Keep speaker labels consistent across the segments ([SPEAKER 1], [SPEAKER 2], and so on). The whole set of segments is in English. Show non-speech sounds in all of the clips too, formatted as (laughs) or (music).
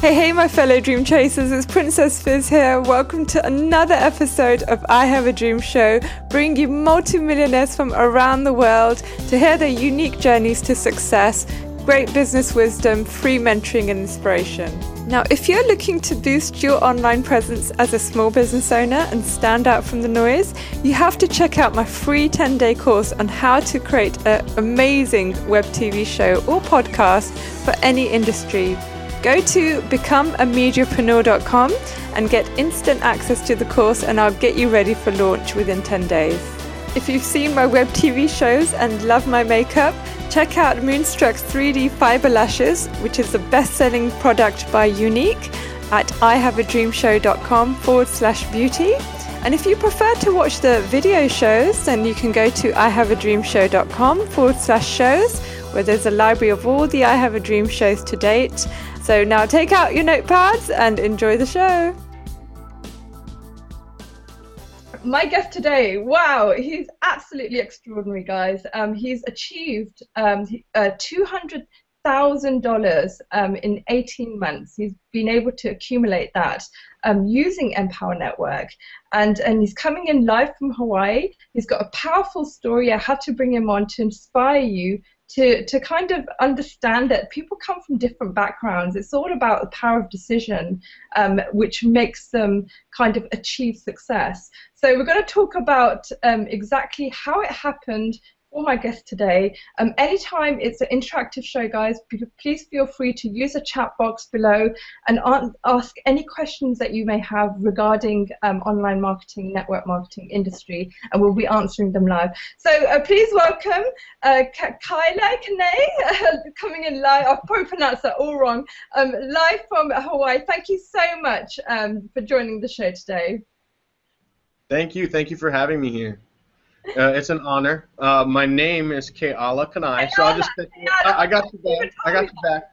[SPEAKER 1] Hey, hey, my fellow dream chasers, it's Princess Fizz here. Welcome to another episode of I Have a Dream Show, bringing you multimillionaires from around the world to hear their unique journeys to success, great business wisdom, free mentoring, and inspiration. Now, if you're looking to boost your online presence as a small business owner and stand out from the noise, you have to check out my free 10 day course on how to create an amazing web TV show or podcast for any industry. Go to becomeamediapreneur.com and get instant access to the course, and I'll get you ready for launch within 10 days. If you've seen my web TV shows and love my makeup, check out Moodstruck's 3D fiber lashes, which is the best selling product by Younique, at ihaveadreamshow.com forward slash beauty. And if you prefer to watch the video shows, then you can go to ihaveadreamshow.com forward slash shows, where there's a library of all the I Have a Dream shows to date. So now take out your notepads and enjoy the show. My guest today, wow, he's absolutely extraordinary, guys. Um, he's achieved um, uh, $200,000 um, in 18 months. He's been able to accumulate that um, using Empower Network. And, and he's coming in live from Hawaii. He's got a powerful story. I had to bring him on to inspire you to, to kind of understand that people come from different backgrounds. It's all about the power of decision, um, which makes them kind of achieve success. So we're going to talk about um, exactly how it happened, for my guest today. Um, anytime it's an interactive show, guys, please feel free to use the chat box below and ask any questions that you may have regarding um, online marketing, network marketing industry, and we'll be answering them live. So uh, please welcome uh, Kyla Kane, coming in live. I've probably pronounced that all wrong. Um, live from Hawaii. Thank you so much um, for joining the show today.
[SPEAKER 2] Thank you. Thank you for having me here. Uh, it's an honor. Uh, my name is Keala Kanae, so I'll just. I, I got you back. I got you back.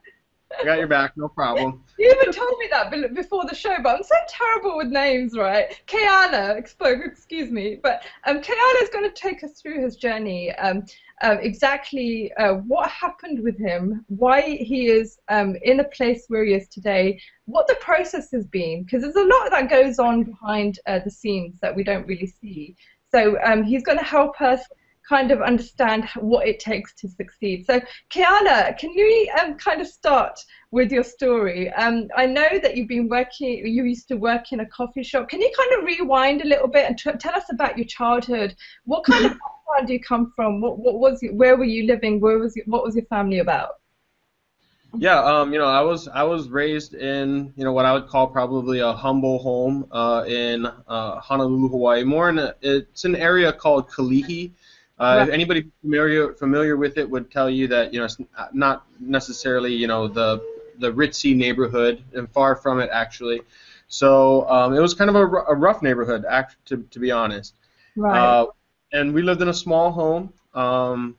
[SPEAKER 2] I got your back, no problem. (laughs)
[SPEAKER 1] You even told me that before the show, but I'm so terrible with names, right? Keala, excuse me, but um, Keala is going to take us through his journey, um, uh, exactly uh, what happened with him, why he is um, in a place where he is today, what the process has been, because there's a lot that goes on behind uh, the scenes that we don't really see. So um, he's going to help us kind of understand what it takes to succeed. So, Keala, can you um, kind of start with your story? Um, I know that you've been working, you used to work in a coffee shop. Can you kind of rewind a little bit and t- tell us about your childhood? What kind of (laughs) background do you come from? What, what was, where were you living? Where was, what was your family about?
[SPEAKER 2] Yeah, um, you know, I was I was raised in you know what I would call probably a humble home uh, in uh, Honolulu, Hawaii. More in a, it's an area called Kalihi. Uh, right. Anybody familiar familiar with it would tell you that you know it's not necessarily you know the the ritzy neighborhood, and far from it actually. So um, it was kind of a, a rough neighborhood, act, to to be honest.
[SPEAKER 1] Right. Uh,
[SPEAKER 2] and we lived in a small home. Um,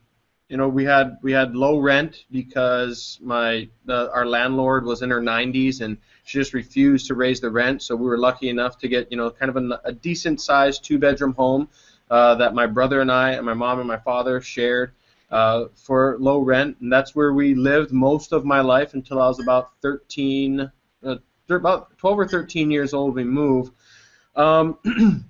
[SPEAKER 2] you know, we had we had low rent because my the, our landlord was in her 90s and she just refused to raise the rent. So we were lucky enough to get you know kind of a, a decent sized two bedroom home uh, that my brother and I and my mom and my father shared uh, for low rent, and that's where we lived most of my life until I was about 13, uh, about 12 or 13 years old. We moved. Um, (clears throat)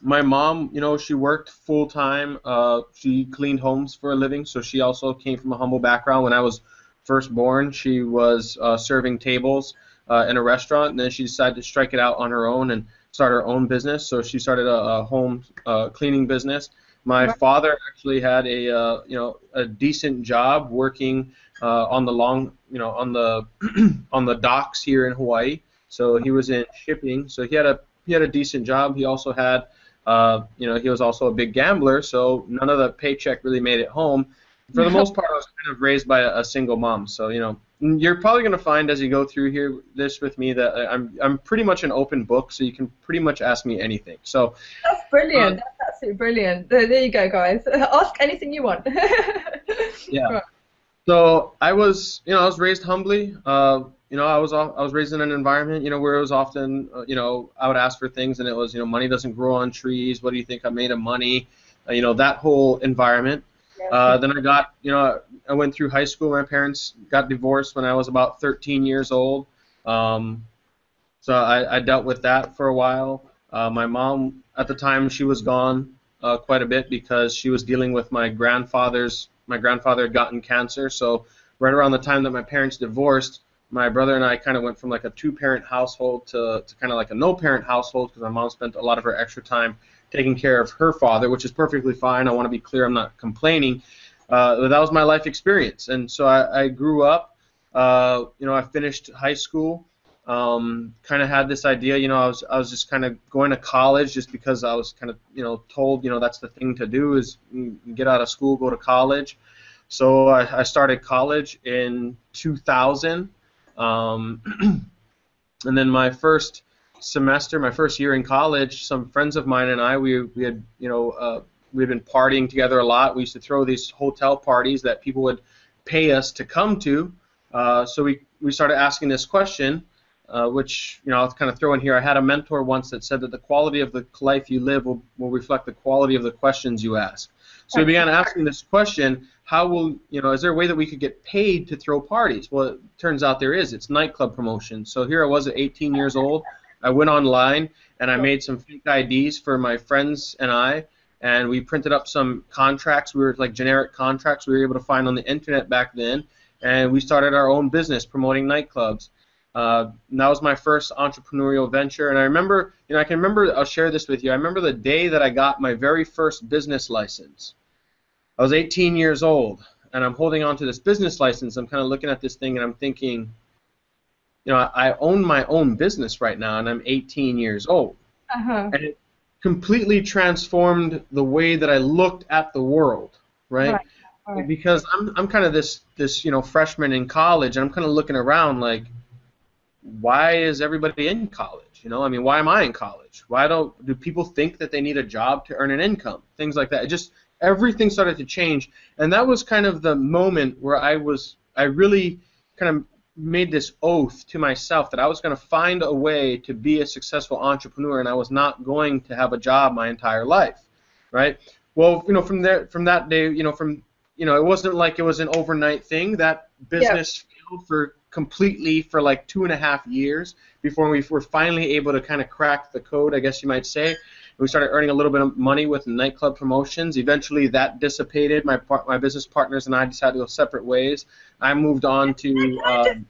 [SPEAKER 2] my mom, you know, she worked full time. Uh, she cleaned homes for a living, so she also came from a humble background. When I was first born, she was uh, serving tables uh, in a restaurant, and then she decided to strike it out on her own and start her own business. So she started a, a home uh, cleaning business. My right. father actually had a uh, you know a decent job working uh, on the long you know on the (clears throat) on the docks here in Hawaii. So he was in shipping. So he had a he had a decent job. He also had uh, you know, he was also a big gambler, so none of the paycheck really made it home. For the most part, I was kind of raised by a, a single mom, so you know, you're probably going to find as you go through here this with me that I'm I'm pretty much an open book, so you can pretty much ask me anything. So
[SPEAKER 1] that's brilliant. Uh, that's absolutely brilliant. There, there, you go, guys. (laughs) Ask anything you want. (laughs)
[SPEAKER 2] yeah. Right. So I was, you know, I was raised humbly. Uh, you know, I was I was raised in an environment, you know, where it was often, uh, you know, I would ask for things and it was, you know, money doesn't grow on trees. What do you think I made of money? Uh, you know, that whole environment. Uh, then I got, you know, I went through high school. My parents got divorced when I was about 13 years old. Um, so I, I dealt with that for a while. Uh, my mom, at the time, she was gone uh, quite a bit because she was dealing with my grandfather's. My grandfather had gotten cancer, so right around the time that my parents divorced, my brother and I kind of went from like a two-parent household to, to kind of like a no-parent household because my mom spent a lot of her extra time taking care of her father, which is perfectly fine. I want to be clear, I'm not complaining. Uh, that was my life experience, and so I, I grew up. Uh, you know, I finished high school. Um, kind of had this idea, you know, I was I was just kind of going to college just because I was kind of you know told you know that's the thing to do is get out of school, go to college. So I, I started college in 2000, um, (clears throat) and then my first semester, my first year in college, some friends of mine and I, we we had you know uh, we had been partying together a lot. We used to throw these hotel parties that people would pay us to come to. Uh, so we we started asking this question uh, which you know I'll kind of throw in here. I had a mentor once that said that the quality of the life you live will, will reflect the quality of the questions you ask. So we began asking this question: How will you know? Is there a way that we could get paid to throw parties? Well, it turns out there is. It's nightclub promotion. So here I was at 18 years old. I went online and I made some fake IDs for my friends and I, and we printed up some contracts. We were like generic contracts we were able to find on the internet back then, and we started our own business promoting nightclubs. Uh, that was my first entrepreneurial venture, and I remember, you know, I can remember. I'll share this with you. I remember the day that I got my very first business license. I was 18 years old, and I'm holding on to this business license. I'm kind of looking at this thing, and I'm thinking, you know, I, I own my own business right now, and I'm 18 years old,
[SPEAKER 1] uh-huh.
[SPEAKER 2] and it completely transformed the way that I looked at the world, right?
[SPEAKER 1] Right. Right.
[SPEAKER 2] Because I'm, I'm kind of this, this, you know, freshman in college, and I'm kind of looking around like why is everybody in college? You know, I mean, why am I in college? Why don't do people think that they need a job to earn an income? Things like that. It just everything started to change, and that was kind of the moment where I was I really kind of made this oath to myself that I was going to find a way to be a successful entrepreneur, and I was not going to have a job my entire life, right? Well, you know, from there, from that day, you know, from you know, it wasn't like it was an overnight thing. That business yeah. failed for completely for like two and a half years before we were finally able to kind of crack the code, I guess you might say. We started earning a little bit of money with nightclub promotions. Eventually, that dissipated. My par- my business partners and I decided to go separate ways. I moved on to.
[SPEAKER 1] Can I, just, um,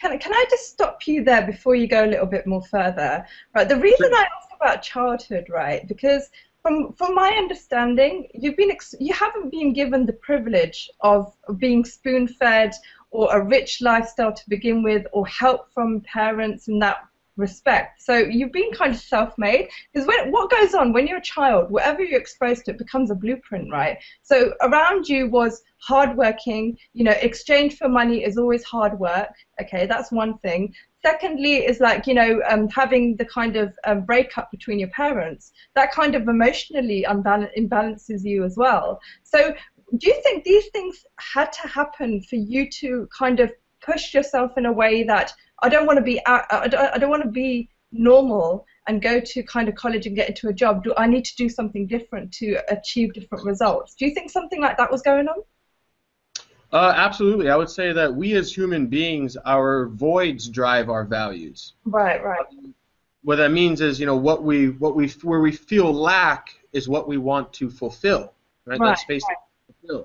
[SPEAKER 1] can, can I just stop you there before you go a little bit more further? Right. The reason sure. I asked about childhood, right, because from from my understanding, you've been ex- you haven't been given the privilege of being spoon fed or a rich lifestyle to begin with or help from parents in that respect. So you've been kind of self-made because when what goes on when you're a child, whatever you're exposed to, it becomes a blueprint, right? So around you was hardworking. You know, exchange for money is always hard work. Okay, that's one thing. Secondly, is like you know um, having the kind of um, breakup between your parents. That kind of emotionally unbalance imbalances you as well. So do you think these things had to happen for you to kind of push yourself in a way that I don't want to be I don't, I don't want to be normal and go to kind of college and get into a job. Do I need to do something different to achieve different results? Do you think something like that was going on?
[SPEAKER 2] Uh, absolutely. I would say that we as human beings our voids drive our values.
[SPEAKER 1] Right right.
[SPEAKER 2] Um, what that means is you know what we what we where we feel lack is what we want to fulfill right, right that's basically right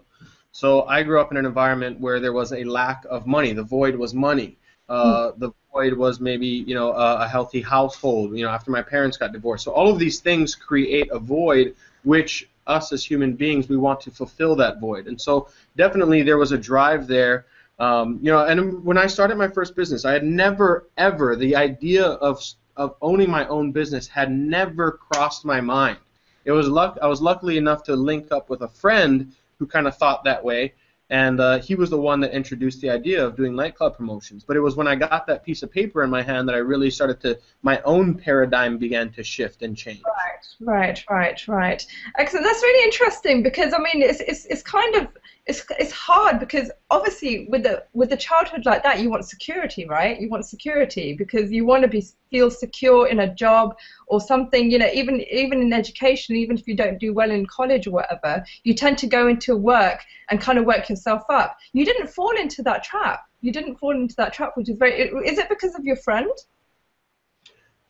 [SPEAKER 2] so I grew up in an environment where there was a lack of money. The void was money. Uh, hmm. the void was maybe you know a, a, healthy household. You know after my parents got divorced. So all of these things create a void, which us as human beings we want to fulfill that void. And so definitely there was a drive there. Um, you know, and when I started my first business, I had never ever the idea of of owning my own business had never crossed my mind. It was luck. I was luckily enough to link up with a friend who kind of thought that way. And uh, he was the one that introduced the idea of doing nightclub promotions. But it was when I got that piece of paper in my hand that I really started to, my own paradigm began to shift and change.
[SPEAKER 1] Right, right, right, right. Excellent. That's really interesting because I mean, it's, it's, it's kind of it's it's hard because obviously with the with the childhood like that you want security right you want security because you want to be feel secure in a job or something you know even even in education even if you don't do well in college or whatever you tend to go into work and kind of work yourself up you didn't fall into that trap you didn't fall into that trap, which is very. Is it because of your friend?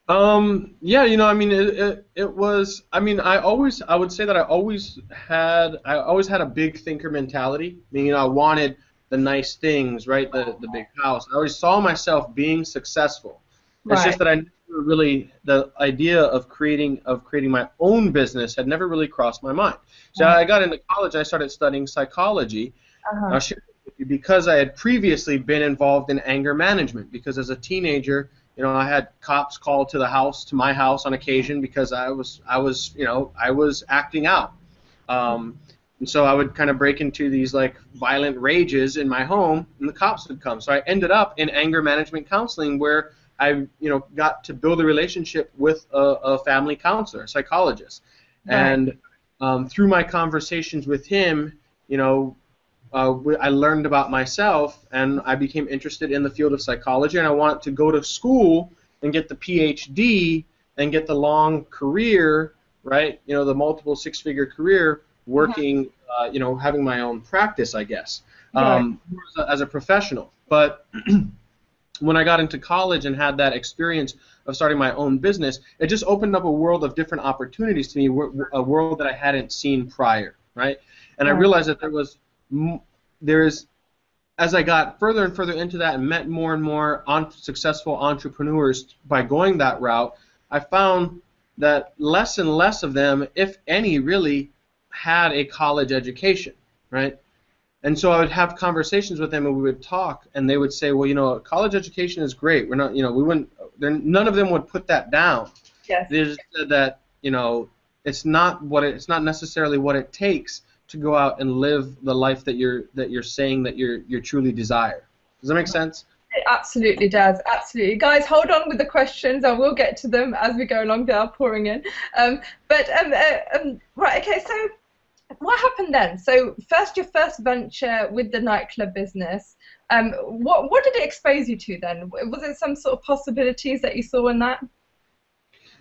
[SPEAKER 2] Um, yeah, you know, I mean, it, it, it was, I mean, I always, I would say that I always had, I always had a big thinker mentality. I mean, you know, I wanted the nice things, right? The, the big house. I always saw myself being successful. It's right. just that I really, the idea of creating, of creating my own business had never really crossed my mind. So I got into college, I started studying psychology. Uh-huh. because I had previously been involved in anger management because as a teenager, you know, I had cops called to the house, to my house on occasion because I was, I was, you know, I was acting out. Um, and so I would kind of break into these like violent rages in my home, and the cops would come. So I ended up in anger management counseling, where I, you know, got to build a relationship with a, a family counselor, a psychologist, right. and um, through my conversations with him, you know, uh, I learned about myself and I became interested in the field of psychology and I wanted to go to school and get the PhD and get the long career, right? You know, the multiple six-figure career working, uh, you know, having my own practice, I guess, um, yeah. as, a, as, a, professional. But (clears throat) when I got into college and had that experience of starting my own business, it just opened up a world of different opportunities to me, a world that I hadn't seen prior, right? And I realized that there was there's as I got further and further into that and met more and more on, successful entrepreneurs by going that route, I found that less and less of them, if any, really had a college education, right? And so I would have conversations with them, and we would talk, and they would say, "Well, you know, college education is great. We're not, you know, we wouldn't. None of them would put that down.
[SPEAKER 1] Yes.
[SPEAKER 2] They just said that, you know, it's not what it, it's not necessarily what it takes to go out and live the life that you're that you're saying that you're you truly desire. Does that make sense?
[SPEAKER 1] It absolutely does. Absolutely, guys, hold on with the questions, and we'll get to them as we go along. They are pouring in. Um, but um, uh, um, right, okay. So, what happened then? So, first, your first venture with the nightclub business. Um, what what did it expose you to then? Was it some sort of possibilities that you saw in that?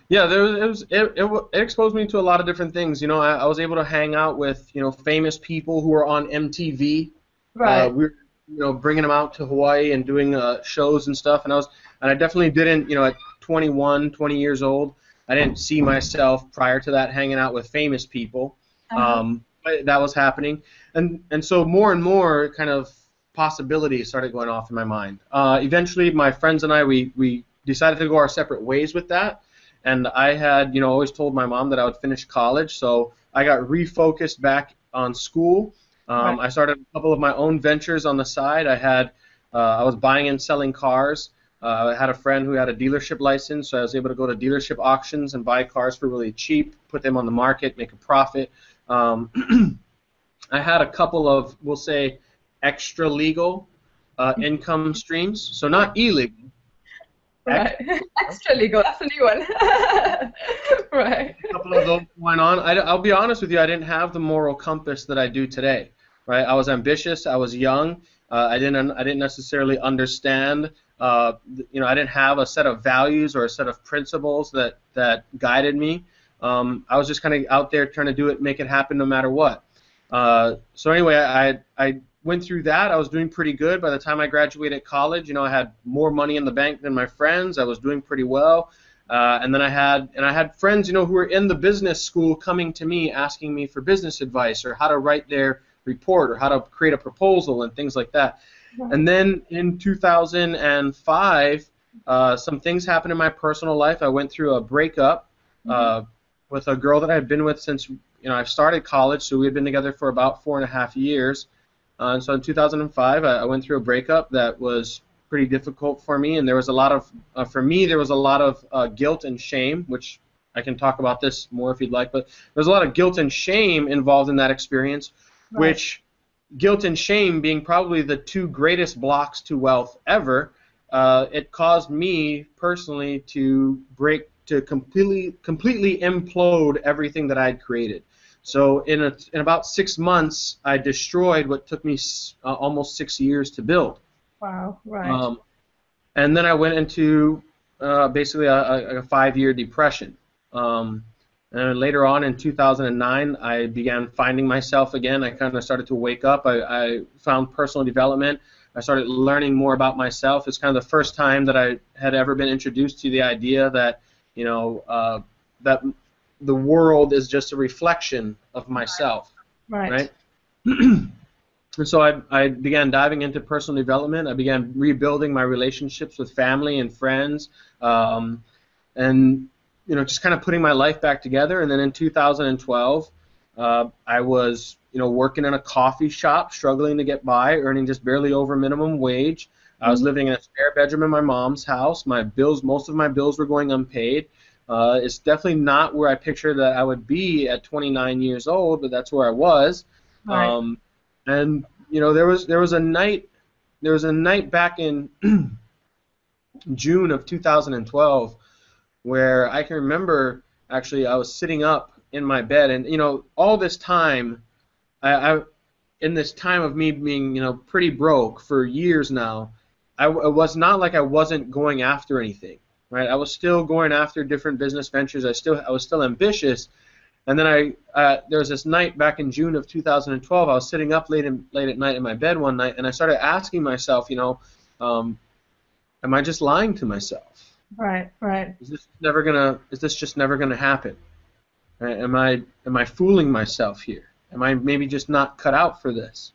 [SPEAKER 2] Yeah, there was, it was it, it, it, exposed me to a lot of different things. You know, I, I, was able to hang out with you know famous people who were on MTV.
[SPEAKER 1] Right. Uh,
[SPEAKER 2] we were you know bringing them out to Hawaii and doing uh, shows and stuff, and I was and I definitely didn't you know at 21, 20 years old, I didn't see myself prior to that hanging out with famous people. Uh-huh. Um, but that was happening, and and so more and more kind of possibilities started going off in my mind. Uh, eventually, my friends and I we we decided to go our separate ways with that and I had, you know, always told my mom that I would finish college, so I got refocused back on school. Um, right. I started a couple of my own ventures on the side. I had, uh, I was buying and selling cars. Uh, I had a friend who had a dealership license, so I was able to go to dealership auctions and buy cars for really cheap, put them on the market, make a profit. Um, (clears throat) I had a couple of, we'll say, extra legal uh, income streams, so not illegal,
[SPEAKER 1] Right. (laughs) Extra legal. That's a new one. (laughs) right.
[SPEAKER 2] A couple of those went on. I, I'll be honest with you. I didn't have the moral compass that I do today. Right. I was ambitious. I was young. Uh, I didn't. I didn't necessarily understand. Uh, you know, I didn't have a set of values or a set of principles that that guided me. Um, I was just kind of out there trying to do it, make it happen, no matter what. Uh, so anyway, I I went through that. I was doing pretty good. By the time I graduated college, you know, I had more money in the bank than my friends. I was doing pretty well. Uh, and then I had and I had friends, you know, who were in the business school coming to me asking me for business advice or how to write their report or how to create a proposal and things like that. And then in 2005, uh, some things happened in my personal life. I went through a breakup uh. With a girl that I had been with since you know I've started college. So we had been together for about four and a half years. Uh, and so in 2005, I, I, went through a breakup that was pretty difficult for me, and there was a lot of, uh, for me, there was a lot of uh, guilt and shame, which I can talk about this more if you'd like, but there's a lot of guilt and shame involved in that experience, right. which guilt and shame being probably the two greatest blocks to wealth ever, uh, it caused me personally to break, to completely, completely implode everything that I had created. So in, a, in about six months, I destroyed what took me uh, almost six years to build.
[SPEAKER 1] Wow, right. Um,
[SPEAKER 2] and then I went into uh, basically a, a five-year depression. Um, and later on in 2009, I began finding myself again. I kind of started to wake up. I, I found personal development. I started learning more about myself. It's kind of the first time that I had ever been introduced to the idea that you know uh, that the world is just a reflection of myself.
[SPEAKER 1] Right.
[SPEAKER 2] Right. (clears throat) and so I, I began diving into personal development. I began rebuilding my relationships with family and friends, um, and you know just kind of putting my life back together. And then in 2012, uh, I was you know working in a coffee shop, struggling to get by, earning just barely over minimum wage. I was living in a spare bedroom in my mom's house. My bills, most of my bills were going unpaid. Uh, it's definitely not where I pictured that I would be at 29 years old, but that's where I was.
[SPEAKER 1] Right.
[SPEAKER 2] Um, and you know, there was there was a night there was a night back in (clears throat) June of 2012 where I can remember actually I was sitting up in my bed, and you know, all this time, I, I in this time of me being you know pretty broke for years now, I, it was not like I wasn't going after anything right? I was still going after different business ventures. I still I was still ambitious, and then I uh, there was this night back in June of 2012. I was sitting up late in, late at night in my bed one night, and I started asking myself, you know, um, am I just lying to myself?
[SPEAKER 1] Right, right.
[SPEAKER 2] Is this never gonna? Is this just never gonna happen? Right? Am I am I fooling myself here? Am I maybe just not cut out for this?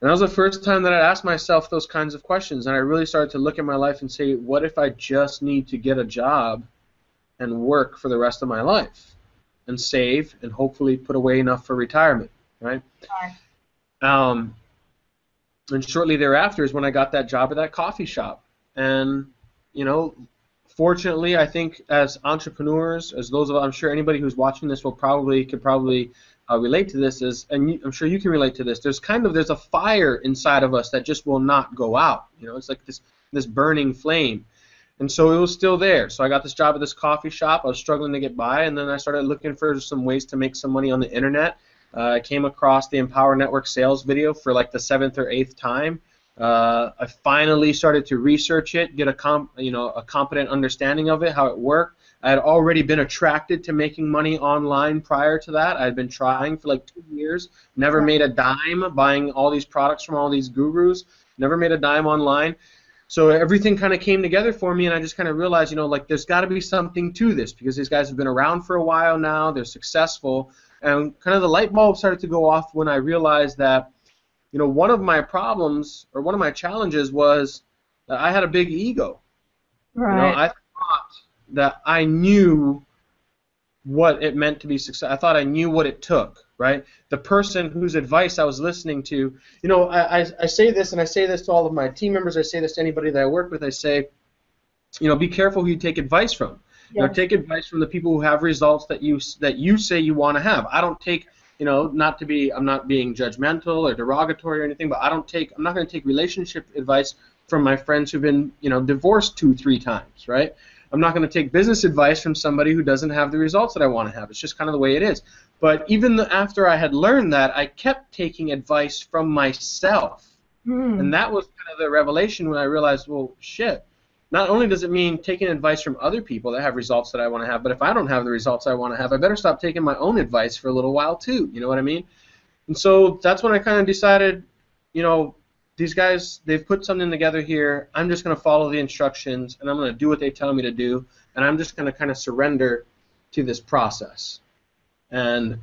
[SPEAKER 2] And that was the first time that I asked myself those kinds of questions, and I really started to look at my life and say, what if I just need to get a job and work for the rest of my life and save and hopefully put away enough for retirement, right? Um, and shortly thereafter is when I got that job at that coffee shop. And, you know, fortunately, I think as entrepreneurs, as those of I'm sure anybody who's watching this will probably could probably uh, relate to this is, and you, I'm sure you can relate to this. There's kind of there's a fire inside of us that just will not go out. You know, it's like this this burning flame, and so it was still there. So I got this job at this coffee shop. I was struggling to get by, and then I started looking for some ways to make some money on the internet. Uh, I came across the Empower Network sales video for like the seventh or eighth time. Uh, I finally started to research it, get a comp, you know, a competent understanding of it, how it worked. I had already been attracted to making money online prior to that. I had been trying for like two years, never made a dime buying all these products from all these gurus, never made a dime online. So everything kind of came together for me, and I just kind of realized, you know, like there's got to be something to this because these guys have been around for a while now, they're successful, and kind of the light bulb started to go off when I realized that, you know, one of my problems or one of my challenges was that I had a big ego.
[SPEAKER 1] Right.
[SPEAKER 2] You know, I that I knew what it meant to be successful. I thought I knew what it took, right? The person whose advice I was listening to, you know, I, I, I say this and I say this to all of my team members, I say this to anybody that I work with, I say, you know, be careful who you take advice from. You know, take advice from the people who have results that you that you say you want to have. I don't take, you know, not to be I'm not being judgmental or derogatory or anything, but I don't take I'm not going to take relationship advice from my friends who've been, you know, divorced two, three times, right? I'm not going to take business advice from somebody who doesn't have the results that I want to have. It's just kind of the way it is. But even after I had learned that, I kept taking advice from myself.
[SPEAKER 1] Mm.
[SPEAKER 2] And that was kind of the revelation when I realized, well, shit. Not only does it mean taking advice from other people that have results that I want to have, but if I don't have the results I want to have, I better stop taking my own advice for a little while too. You know what I mean? And so that's when I kind of decided, you know, these guys they've put something together here. I'm just going to follow the instructions and I'm going to do what they tell me to do, and I'm just going to kind of surrender to this process. And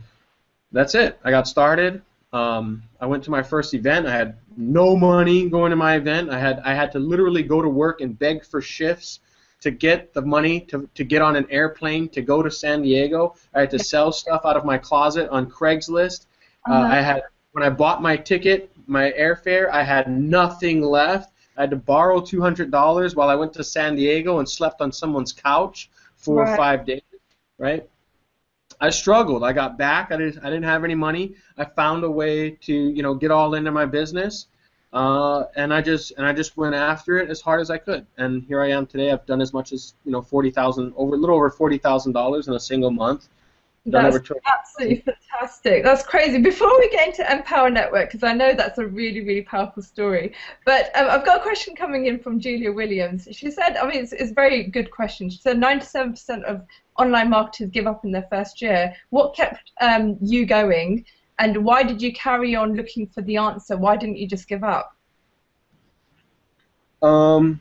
[SPEAKER 2] that's it. I got started. Um, I went to my first event. I had no money going to my event. I had I had to literally go to work and beg for shifts to get the money to, to get on an airplane to go to San Diego. I had to sell stuff out of my closet on Craigslist. Uh,
[SPEAKER 1] Uh-huh.
[SPEAKER 2] I had when I bought my ticket, my airfare, I had nothing left. I had to borrow two hundred dollars while I went to San Diego and slept on someone's couch for
[SPEAKER 1] Right.
[SPEAKER 2] five days. Right. I struggled. I got back. I didn't. I didn't have any money. I found a way to, you know, get all into my business, uh, and I just and I just went after it as hard as I could. And here I am today. I've done as much as you know, forty thousand, over a little over forty thousand dollars in a single month.
[SPEAKER 1] That's absolutely fantastic. That's crazy. Before we get into Empower Network, because I know that's a really, really powerful story, but um, I've got a question coming in from Julia Williams. She said, I mean, it's, it's a very good question. She said 97% of online marketers give up in their first year. What kept um, you going, and why did you carry on looking for the answer? Why didn't you just give up?
[SPEAKER 2] Um,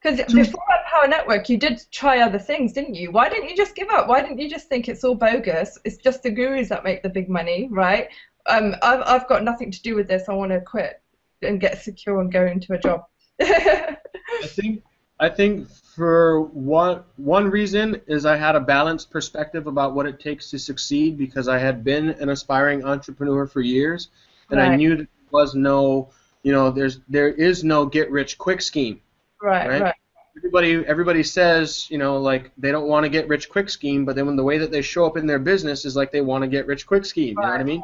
[SPEAKER 1] because before that Power Network, you did try other things, didn't you? Why didn't you just give up? Why didn't you just think it's all bogus? It's just the gurus that make the big money, right? Um, I've, I've got nothing to do with this. I want to quit and get secure and go into a job. (laughs)
[SPEAKER 2] I think I think for one one reason is I had a balanced perspective about what it takes to succeed because I had been an aspiring entrepreneur for years, and right. I knew there was no, you know, there's there is no get rich quick scheme.
[SPEAKER 1] Right, right. right.
[SPEAKER 2] Everybody everybody says, you know, like they don't want to get rich quick scheme, but then when the way that they show up in their business is like they want to get rich quick scheme. You know what I mean?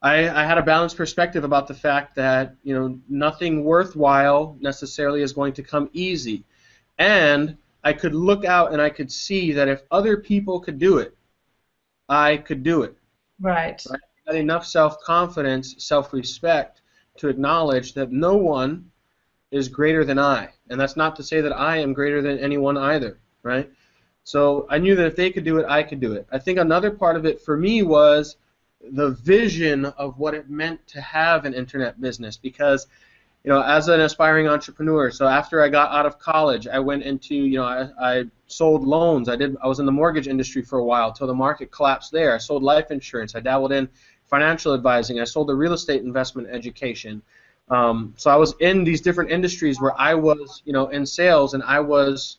[SPEAKER 2] I, I had a balanced perspective about the fact that you know nothing worthwhile necessarily is going to come easy, and I could look out and I could see that if other people could do it, I could do it.
[SPEAKER 1] Right.
[SPEAKER 2] right? I had enough self-confidence, self-respect to acknowledge that no one is greater than I, and that's not to say that I am greater than anyone either, right? So I knew that if they could do it, I could do it. I think another part of it for me was the vision of what it meant to have an internet business because you know as an aspiring entrepreneur so after i got out of college i went into you know i, I sold loans. I did i was in the mortgage industry for a while till the market collapsed there. I sold life insurance. I dabbled in financial advising. I sold the real estate investment education um, so i was in these different industries where i was you know in sales and i was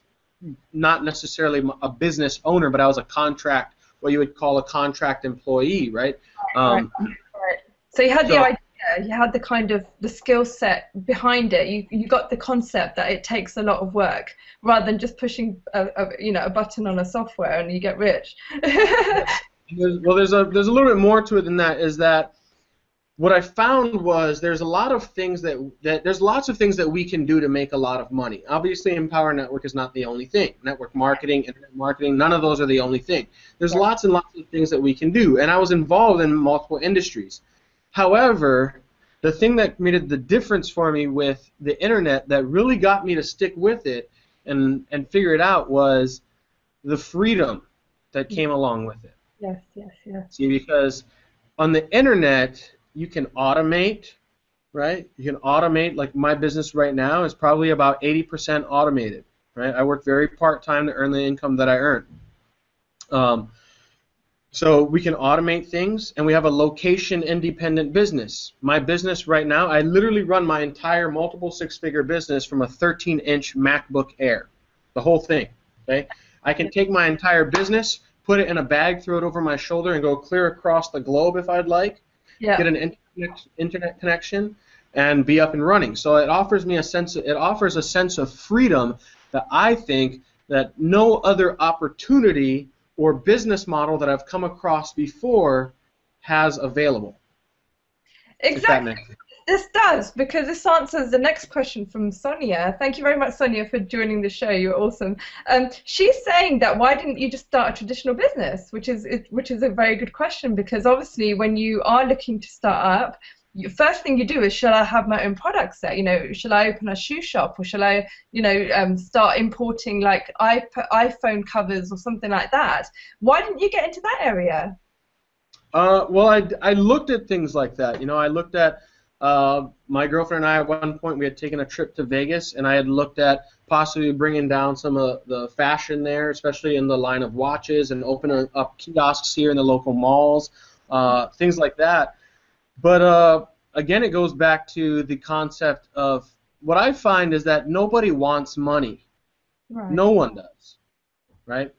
[SPEAKER 2] not necessarily a business owner but i was a contract what you would call a contract employee, right?
[SPEAKER 1] Um, right. right. So you had so, the idea, you had the kind of the skill set behind it. You you got the concept that it takes a lot of work rather than just pushing a, a you know a button on a software and you get rich. (laughs)
[SPEAKER 2] well, there's a there's a little bit more to it than that. Is that what I found was there's a lot of things that, that there's lots of things that we can do to make a lot of money. Obviously, Empower Network is not the only thing. Network marketing, internet marketing, none of those are the only thing. There's yeah. lots and lots of things that we can do, and I was involved in multiple industries. However, the thing that made the difference for me with the internet that really got me to stick with it and and figure it out was the freedom that came along with it.
[SPEAKER 1] Yes, yes, yes.
[SPEAKER 2] See, because on the internet you can automate, right? You can automate. Like my business right now is probably about 80% automated, right? I work very part time to earn the income that I earn. Um, so we can automate things, and we have a location independent business. My business right now, I literally run my entire multiple six figure business from a 13 inch MacBook Air, the whole thing. Okay, I can take my entire business, put it in a bag, throw it over my shoulder, and go clear across the globe if I'd like yeah. get an internet, internet connection, and be up and running. So it offers me a sense. Of, it offers a sense of freedom that I think that no other opportunity or business model that I've come across before has available.
[SPEAKER 1] Exactly. This does, because this answers the next question from Sonia. Thank you very much, Sonia, for joining the show. You're awesome. Um, she's saying that why didn't you just start a traditional business, which is which is a very good question because obviously when you are looking to start up, first thing you do is shall I have my own products there? You know, shall I open a shoe shop or shall I, you know, um, start importing like iP- iPhone covers or something like that? Why didn't you get into that area?
[SPEAKER 2] Uh, well, I, I looked at things like that. You know, I looked at uh, my girlfriend and I, at one point, we had taken a trip to Vegas, and I had looked at possibly bringing down some of the fashion there, especially in the line of watches, and opening up kiosks here in the local malls, uh, things like that. But uh, again, it goes back to the concept of what I find is that nobody wants money. Right. No one does, right?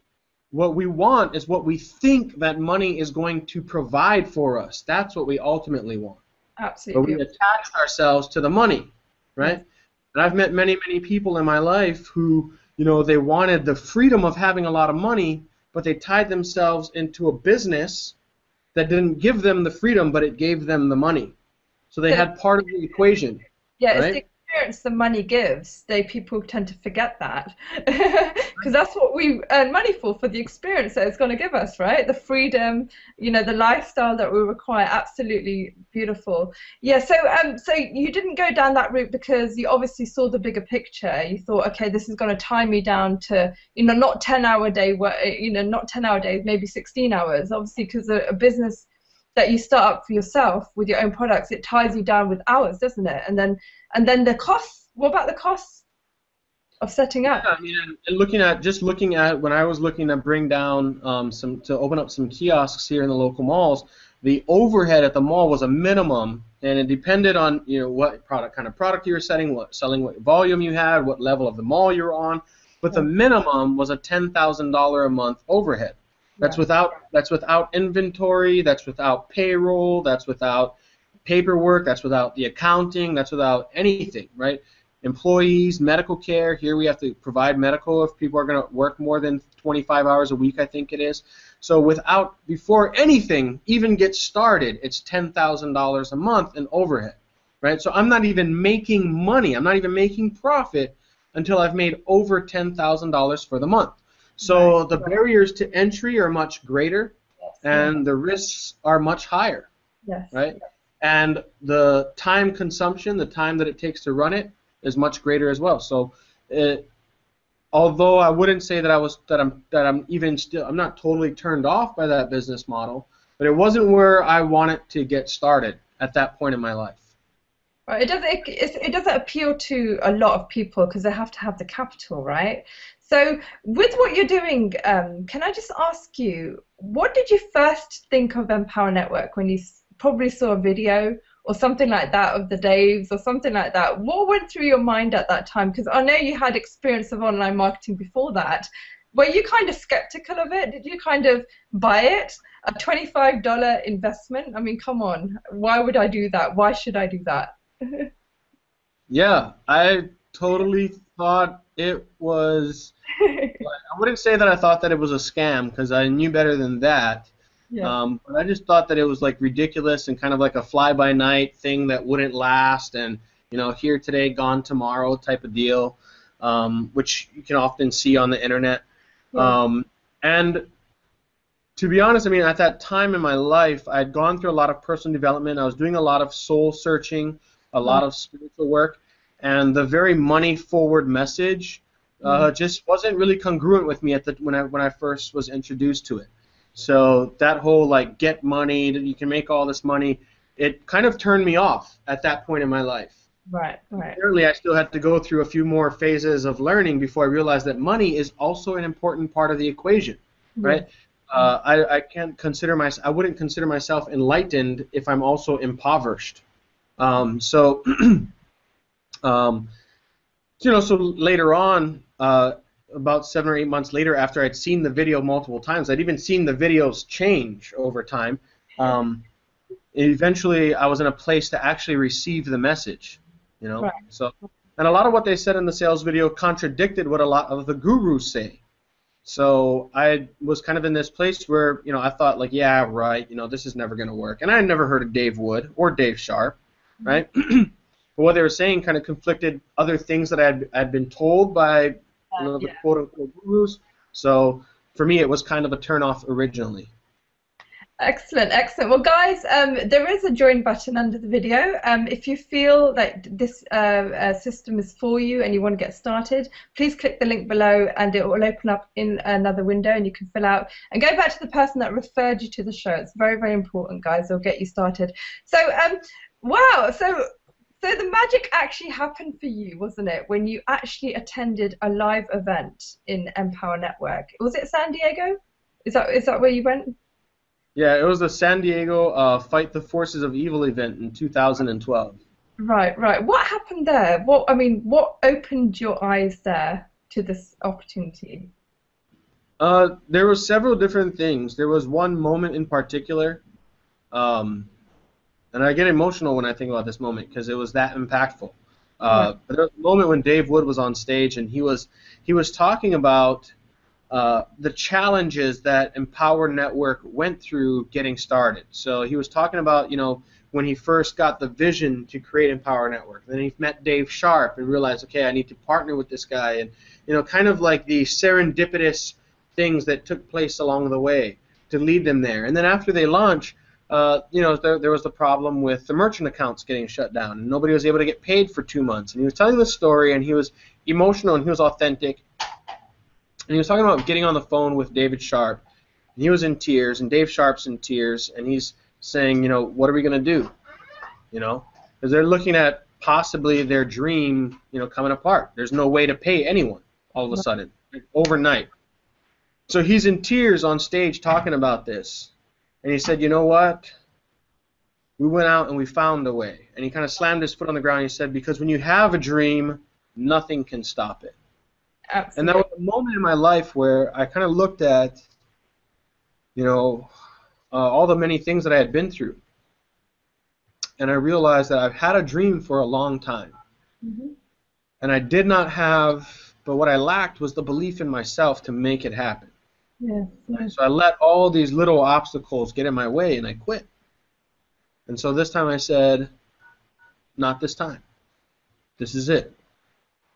[SPEAKER 2] What we want is what we think that money is going to provide for us. That's what we ultimately want.
[SPEAKER 1] Absolutely.
[SPEAKER 2] But we attach ourselves to the money, right? And I've met many, many people in my life who, you know, they wanted the freedom of having a lot of money, but they tied themselves into a business that didn't give them the freedom, but it gave them the money. So they had part of the equation.
[SPEAKER 1] Yeah, right? Experience the money gives, they people tend to forget that (laughs) because that's what we earn money for for the experience that it's going to give us, right? The freedom, you know, the lifestyle that we require. Absolutely beautiful. Yeah. So um, so you didn't go down that route because you obviously saw the bigger picture. You thought, okay, this is going to tie me down to you know not 10 hour day you know, not 10 hour days, maybe 16 hours. Obviously, because a, a business that you start up for yourself with your own products, it ties you down with hours, doesn't it? And then and then the costs. What about the costs of setting up?
[SPEAKER 2] Yeah, I mean, and looking at just looking at when I was looking to bring down um, some to open up some kiosks here in the local malls, the overhead at the mall was a minimum, and it depended on you know what product kind of product you were selling, what selling, what volume you had, what level of the mall you were on. But the minimum was a ten thousand dollar a month overhead. That's without that's without inventory. That's without payroll. That's without paperwork. That's without the accounting. That's without anything, right? Employees, medical care. Here we have to provide medical if people are going to work more than 25 hours a week. I think it is. So without before anything even gets started, it's ten thousand dollars a month in overhead, right? So I'm not even making money. I'm not even making profit until I've made over ten thousand dollars for the month. So the barriers to entry are much greater, and the risks are much higher.
[SPEAKER 1] Yes.
[SPEAKER 2] Right. And the time consumption, the time that it takes to run it, is much greater as well. So, it, although I wouldn't say that I was that I'm that I'm even still I'm not totally turned off by that business model, but it wasn't where I wanted to get started at that point in my life.
[SPEAKER 1] Right. It does it, it doesn't appeal to a lot of people because they have to have the capital, right? So, with what you're doing, um, can I just ask you, what did you first think of Empower Network when you probably saw a video or something like that of the Daves or something like that? What went through your mind at that time? Because I know you had experience of online marketing before that. Were you kind of skeptical of it? Did you kind of buy it? A $25 investment? I mean, come on. Why would I do that? Why should I do that? (laughs)
[SPEAKER 2] yeah, I totally thought it was. (laughs) I wouldn't say that I thought that it was a scam because I knew better than that. Yeah. Um, but I just thought that it was like ridiculous and kind of like a fly-by-night thing that wouldn't last, and you know, here today, gone tomorrow type of deal, um, which you can often see on the internet. Yeah. Um, and to be honest, I mean, at that time in my life, I had gone through a lot of personal development. I was doing a lot of soul searching, a lot of spiritual work, and the very money forward message uh, mm-hmm. just wasn't really congruent with me at the when I when I first was introduced to it. So that whole like get money, you can make all this money, it kind of turned me off at that point in my life.
[SPEAKER 1] Right, right.
[SPEAKER 2] Clearly, I still had to go through a few more phases of learning before I realized that money is also an important part of the equation, mm-hmm. right? Uh, I, I can't consider myself. I wouldn't consider myself enlightened if I'm also impoverished. Um, so (clears throat) Um, you know, so later on, uh, about seven or eight months later, after I'd seen the video multiple times, I'd even seen the videos change over time. Um, eventually, I was in a place to actually receive the message. You know, right. so and a lot of what they said in the sales video contradicted what a lot of the gurus say. So I was kind of in this place where you know I thought like, yeah, right, you know, this is never going to work, and I had never heard of Dave Wood or Dave Sharp, right? (clears throat) but what they were saying kind of conflicted other things that I'd, I'd been told by you know, the yeah. quote unquote gurus. So for me, it was kind of a turnoff originally.
[SPEAKER 1] Excellent, excellent. Well, guys, um, there is a join button under the video. Um, if you feel that this uh, uh, system is for you and you want to get started, please click the link below and it will open up in another window and you can fill out and go back to the person that referred you to the show. It's very, very important, guys. It'll get you started. So, um, wow. So so the magic actually happened for you, wasn't it, when you actually attended a live event in Empower Network? Was it San Diego? Is that is that where you went?
[SPEAKER 2] Yeah, it was the San Diego uh, Fight the Forces of Evil event in 2012.
[SPEAKER 1] Right, right. What happened there? What I mean, what opened your eyes there to this opportunity?
[SPEAKER 2] Uh, there were several different things. There was one moment in particular. Um, and I get emotional when I think about this moment because it was that impactful. Uh, but there was a moment when Dave Wood was on stage and he was he was talking about uh, the challenges that Empower Network went through getting started. So he was talking about you know when he first got the vision to create Empower Network. Then he met Dave Sharp and realized, okay, I need to partner with this guy, and you know, kind of like the serendipitous things that took place along the way to lead them there. And then after they launch, uh, you know, there, there was the problem with the merchant accounts getting shut down, and nobody was able to get paid for two months. And he was telling the story, and he was emotional, and he was authentic. And he was talking about getting on the phone with David Sharp, and he was in tears, and Dave Sharp's in tears, and he's saying, you know, what are we going to do? You know, because they're looking at possibly their dream, you know, coming apart. There's no way to pay anyone all of a sudden, overnight. So he's in tears on stage talking about this. And he said, you know what? We went out and we found a way. And he kind of slammed his foot on the ground. And he said, because when you have a dream, nothing can stop it.
[SPEAKER 1] Absolutely.
[SPEAKER 2] And that was a moment in my life where I kind of looked at, you know, uh, all the many things that I had been through. And I realized that I've had a dream for a long time.
[SPEAKER 1] Mhm.
[SPEAKER 2] And I did not have, but what I lacked was the belief in myself to make it happen.
[SPEAKER 1] Yes.
[SPEAKER 2] So I let all these little obstacles get in my way and I quit. And so this time I said, not this time. This is it.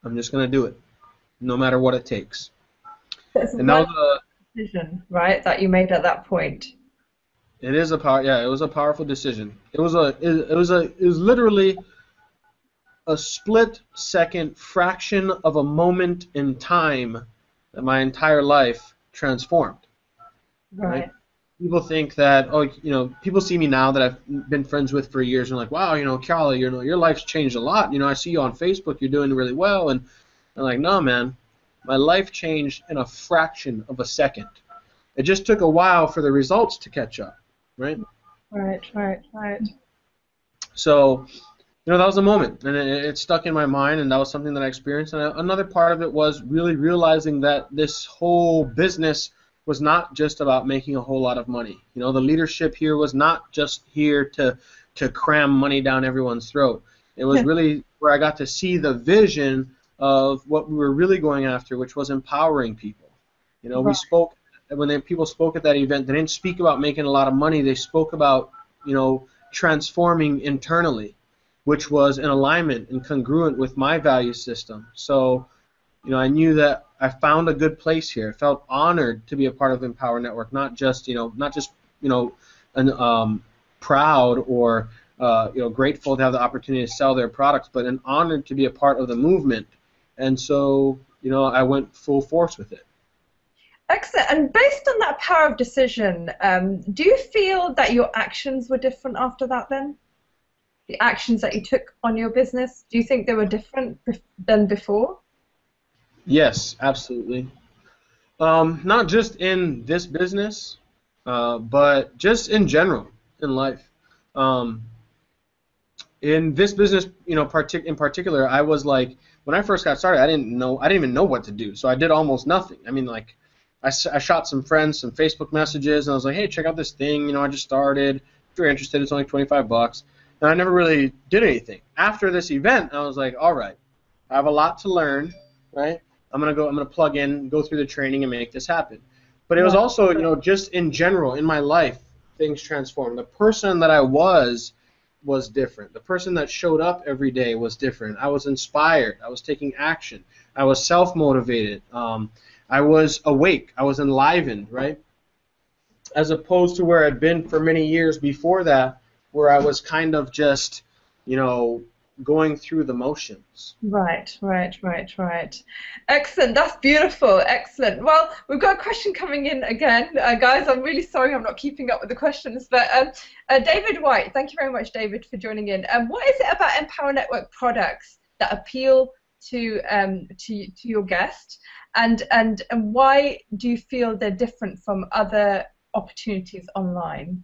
[SPEAKER 2] I'm just going to do it, no matter what it takes.
[SPEAKER 1] A
[SPEAKER 2] And that was a,
[SPEAKER 1] decision, right, that you made at that point.
[SPEAKER 2] It is a power. Yeah, it was a powerful decision. It was a. It, it was a. It was literally a split second fraction of a moment in time that my entire life transformed.
[SPEAKER 1] Right.
[SPEAKER 2] People think that oh you know people see me now that I've been friends with for years and like wow you know Charlie you know your life's changed a lot you know I see you on Facebook you're doing really well and I'm like no man my life changed in a fraction of a second. It just took a while for the results to catch up, right?
[SPEAKER 1] Right, right, right.
[SPEAKER 2] So, you know, that was a moment, and it, it stuck in my mind, and that was something that I experienced. And another part of it was really realizing that this whole business was not just about making a whole lot of money. You know, the leadership here was not just here to to cram money down everyone's throat. It was really where I got to see the vision of what we were really going after, which was empowering people. You know, we spoke when they, people spoke at that event. They didn't speak about making a lot of money. They spoke about you know transforming internally, which was in alignment and congruent with my value system. So, you know, I knew that I found a good place here. I felt honored to be a part of Empower Network, not just you know, not just you know, an, um, proud or uh, you know, grateful to have the opportunity to sell their products, but an honored to be a part of the movement. And so, you know, I went full force with it.
[SPEAKER 1] Excellent. And based on that power of decision, um, do you feel that your actions were different after that then? The actions that you took on your business, do you think they were different than before?
[SPEAKER 2] Yes, absolutely. Um, not just in this business, uh, but just in general in life. Um, in this business, you know, partic- in particular, I was like, when I first got started, I didn't know, I didn't even know what to do, so I did almost nothing. I mean, like, I, I shot some friends some Facebook messages, and I was like, hey, check out this thing, you know, I just started. If you're interested, it's only 25 bucks. And I never really did anything. After this event, I was like, all right, I have a lot to learn, right? I'm gonna go. I'm gonna plug in, go through the training, and make this happen. But it was also, you know, just in general in my life, things transformed. The person that I was was different. The person that showed up every day was different. I was inspired. I was taking action. I was self-motivated. Um, I was awake. I was enlivened, right? As opposed to where I'd been for many years before that, where I was kind of just, you know, going through the motions.
[SPEAKER 1] Right, right, right, right. Excellent. That's beautiful. Excellent. Well, we've got a question coming in again, uh, guys. I'm really sorry I'm not keeping up with the questions, but um, uh, David White, thank you very much, David, for joining in. Um, what is it about Empower Network products that appeal to um, to to your guest, and and and why do you feel they're different from other opportunities online?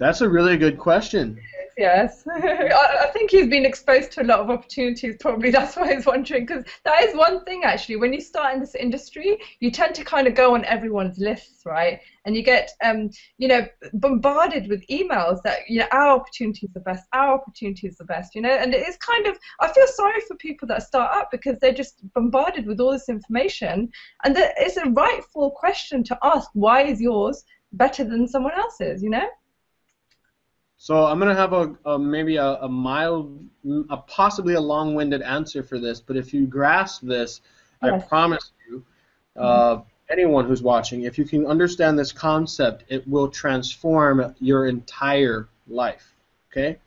[SPEAKER 2] That's a really good question.
[SPEAKER 1] Yes, (laughs) I, think he's been exposed to a lot of opportunities. Probably that's why he's wondering. Because that is one thing actually. When you start in this industry, you tend to kind of go on everyone's lists, right? And you get, um, you know, bombarded with emails that you know our opportunity is the best, our opportunity is the best, you know. And it is kind of, I feel sorry for people that start up because they're just bombarded with all this information, and it's a rightful question to ask: Why is yours better than someone else's? You know?
[SPEAKER 2] So I'm gonna have a, a maybe a, a mild, a possibly a long-winded answer for this, but if you grasp this, I promise you, uh, anyone who's watching, if you can understand this concept, it will transform your entire life. Okay?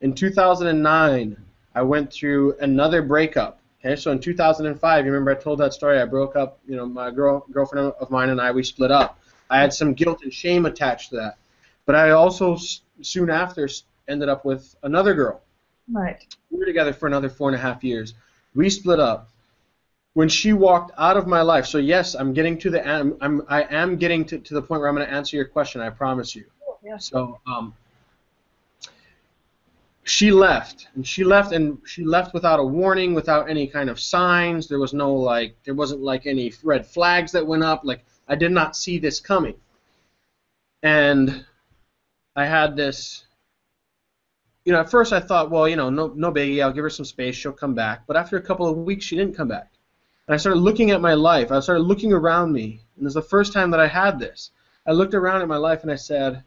[SPEAKER 2] In 2009, I went through another breakup. Okay, so in 2005, you remember I told that story. I broke up. You know, my girl, girlfriend of mine and I, we split up. I had some guilt and shame attached to that. But I also soon after ended up with another girl.
[SPEAKER 1] Right.
[SPEAKER 2] We were together for another four and a half years. We split up. When she walked out of my life, so yes, I'm getting to the I'm, I'm I am getting to, to the point where I'm going to answer your question. I promise you.
[SPEAKER 1] Yeah.
[SPEAKER 2] So um, she left, and she left, and she left without a warning, without any kind of signs. There was no like, there wasn't like any red flags that went up. Like I did not see this coming, and I had this you know, at first I thought, well, you know, no, no biggie. I'll give her some space. She'll come back. But after a couple of weeks, she didn't come back. And I started looking at my life. I started looking around me, and it was the first time that I had this. I looked around at my life and I said,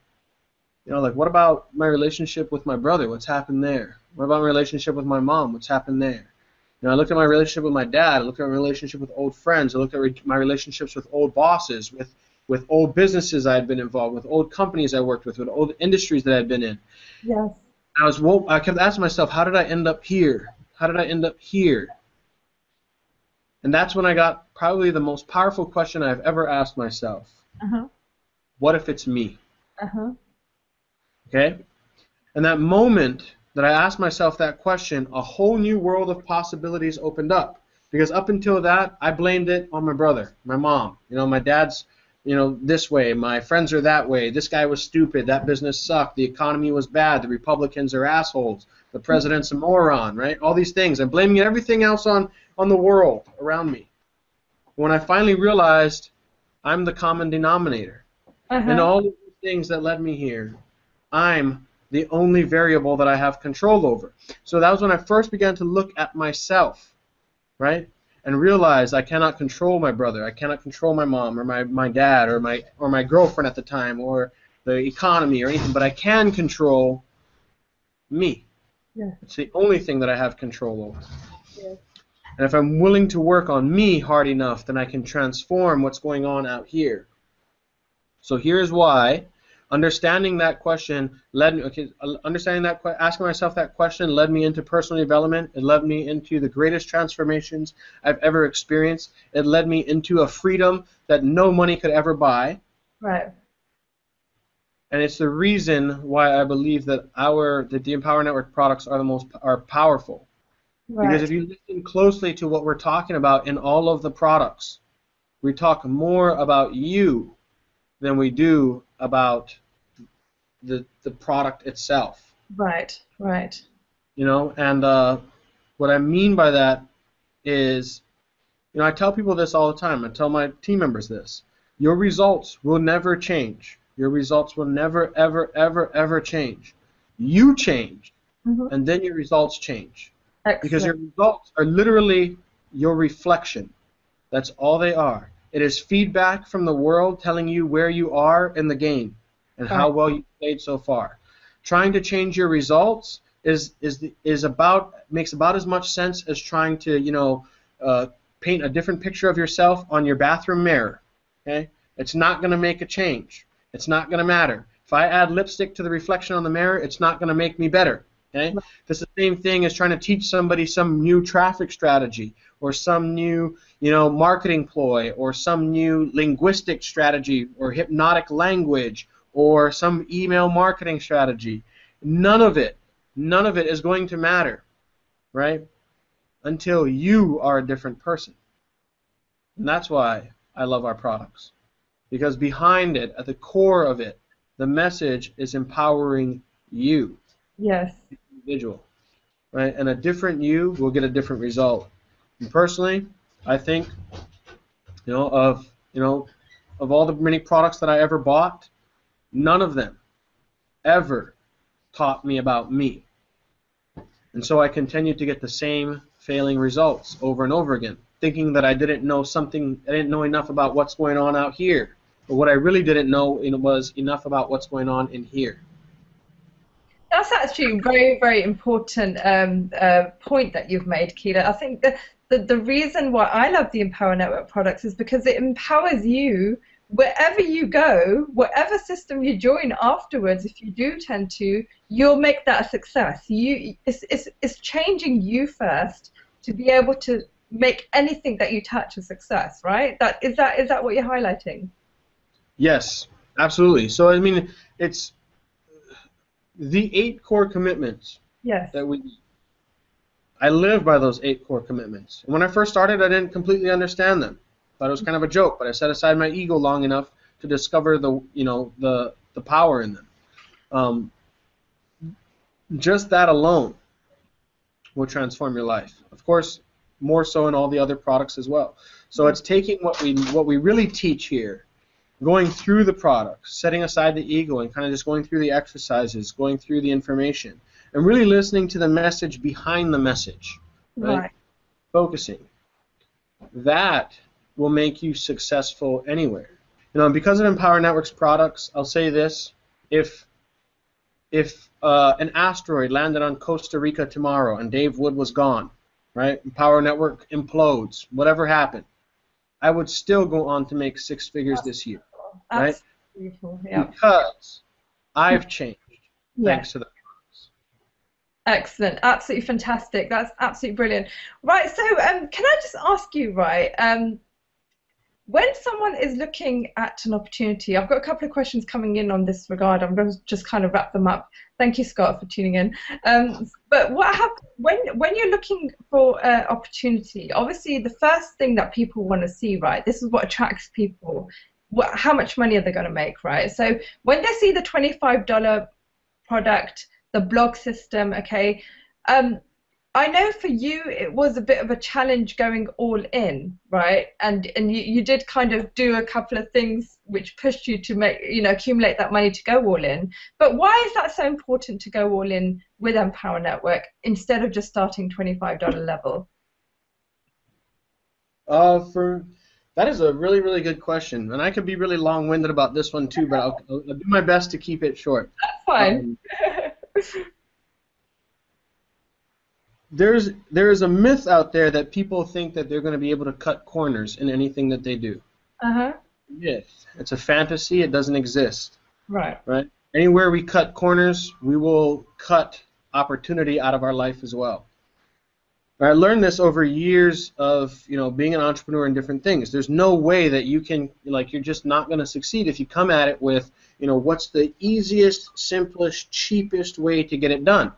[SPEAKER 2] you know, like, what about my relationship with my brother? What's happened there? What about my relationship with my mom? What's happened there? You know, I looked at my relationship with my dad. I looked at my relationship with old friends. I looked at re- my relationships with old bosses, with with old businesses I had been involved with, old companies I worked with, with old industries that I had been in.
[SPEAKER 1] Yes.
[SPEAKER 2] I was well, I kept asking myself, how did I end up here? How did I end up here? And that's when I got probably the most powerful question I've ever asked myself.
[SPEAKER 1] Uh-huh.
[SPEAKER 2] What if it's me?
[SPEAKER 1] Uh-huh.
[SPEAKER 2] Okay? And that moment that I asked myself that question, a whole new world of possibilities opened up. Because up until that, I blamed it on my brother, my mom. You know, my dad's, you know, this way, my friends are that way, this guy was stupid, that business sucked, the economy was bad, the Republicans are assholes, the president's a moron, right? All these things. I'm blaming everything else on, on the world around me. When I finally realized I'm the common denominator.
[SPEAKER 1] Uh-huh.
[SPEAKER 2] And all of the things that led me here, I'm the only variable that I have control over. So that was when I first began to look at myself, right? And realize I cannot control my brother, I cannot control my mom or my, my dad or my or my girlfriend at the time or the economy or anything, but I can control me.
[SPEAKER 1] Yeah.
[SPEAKER 2] It's the only thing that I have control over.
[SPEAKER 1] Yeah.
[SPEAKER 2] And if I'm willing to work on me hard enough, then I can transform what's going on out here. So here's why understanding that question led me okay understanding that asking myself that question led me into personal development it led me into the greatest transformations i've ever experienced it led me into a freedom that no money could ever buy
[SPEAKER 1] Right.
[SPEAKER 2] and it's the reason why i believe that our that the empower network products are the most are powerful
[SPEAKER 1] Right.
[SPEAKER 2] because if you listen closely to what we're talking about in all of the products we talk more about you than we do about the the product itself.
[SPEAKER 1] right. Right.
[SPEAKER 2] You know, and uh, what I mean by that is, you know, I tell people this all the time. I tell my team members this. Your results will never change. Your results will never, ever, ever, ever change. You change,
[SPEAKER 1] Mhm.
[SPEAKER 2] and then your results change.
[SPEAKER 1] Excellent.
[SPEAKER 2] Because your results are literally your reflection. That's all they are. It is feedback from the world telling you where you are in the game and how well you played so far. Trying to change your results is is is about makes about as much sense as trying to you know uh, paint a different picture of yourself on your bathroom mirror. Okay, it's not going to make a change. It's not going to matter. If I add lipstick to the reflection on the mirror, it's not going to make me better. Okay, it's the same thing as trying to teach somebody some new traffic strategy or some new you know marketing ploy or some new linguistic strategy or hypnotic language or some email marketing strategy. None of it, none of it is going to matter, right? Until you are a different person. And that's why I love our products. Because behind it, at the core of it, the message is empowering you,
[SPEAKER 1] yes.
[SPEAKER 2] Individual. Right? And a different you will get a different result. And personally, I think, you know, of you know, of all the many products that I ever bought, none of them ever taught me about me. And so I continued to get the same failing results over and over again, thinking that I didn't know something, I didn't know enough about what's going on out here. But what I really didn't know was enough about what's going on in here.
[SPEAKER 1] That's actually a very, very important um, uh, point that you've made, Keela. I think the, the, the reason why I love the Empower Network products is because it empowers you wherever you go, whatever system you join afterwards, if you do tend to, you'll make that a success. You, it's, it's, it's changing you first to be able to make anything that you touch a success, right? That is that is that what you're highlighting?
[SPEAKER 2] Yes, absolutely. So I mean, it's the eight core commitments
[SPEAKER 1] yes.
[SPEAKER 2] that we I live by those eight core commitments. And when I first started, I didn't completely understand them. Thought it was kind of a joke, but I set aside my ego long enough to discover the you know the the power in them. Um, just that alone will transform your life. Of course, more so in all the other products as well. So it's taking what we what we really teach here, going through the products, setting aside the ego, and kind of just going through the exercises, going through the information, and really listening to the message behind the message. Right.
[SPEAKER 1] Right.
[SPEAKER 2] Focusing. That will make you successful anywhere. You know, because of Empower Networks products, I'll say this: if if uh, an asteroid landed on Costa Rica tomorrow and Dave Wood was gone, right? Empower Network implodes, whatever happened, I would still go on to make six figures this year Right.
[SPEAKER 1] That's beautiful. Yeah.
[SPEAKER 2] because I've changed
[SPEAKER 1] Yeah.
[SPEAKER 2] thanks to the products.
[SPEAKER 1] Excellent, absolutely fantastic. That's absolutely brilliant. Right, so um, can I just ask you, right? Um, when someone is looking at an opportunity, I've got a couple of questions coming in on this regard. I'm going to just kind of wrap them up. Thank you, Scott, for tuning in. Um, but what when when you're looking for an opportunity? Obviously, the first thing that people want to see, right? This is what attracts people. What, how much money are they going to make, right? So when they see the twenty-five dollar product, the blog system, okay. Um, I know for you it was a bit of a challenge going all in, right? And and you, you did kind of do a couple of things which pushed you to make you know accumulate that money to go all in. But why is that so important to go all in with Empower Network instead of just starting twenty five dollar level?
[SPEAKER 2] Uh, for that is a really really good question, and I could be really long-winded about this one too, but I'll, I'll do my best to keep it short.
[SPEAKER 1] That's fine.
[SPEAKER 2] Um, (laughs) there's there is a myth out there that people think that they're going to be able to cut corners in anything that they do.
[SPEAKER 1] uh huh.
[SPEAKER 2] Myth. It's a fantasy. It doesn't exist.
[SPEAKER 1] Right.
[SPEAKER 2] Right. Anywhere we cut corners, we will cut opportunity out of our life as well. I learned this over years of you know being an entrepreneur in different things. There's no way that you can like you're just not going to succeed if you come at it with you know what's the easiest, simplest, cheapest way to get it done.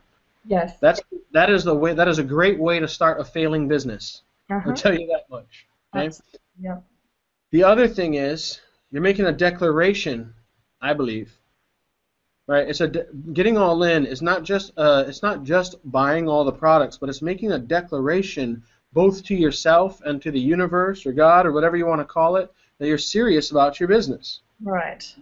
[SPEAKER 1] Yes.
[SPEAKER 2] That's that is the way that is a great way to start a failing business.
[SPEAKER 1] uh-huh.
[SPEAKER 2] I'll tell you that much. Okay?
[SPEAKER 1] Yeah.
[SPEAKER 2] The other thing is you're making a declaration, I believe. Right? It's a de- getting all in is not just uh, it's not just buying all the products, but it's making a declaration both to yourself and to the universe or God or whatever you want to call it that you're serious about your business.
[SPEAKER 1] Right.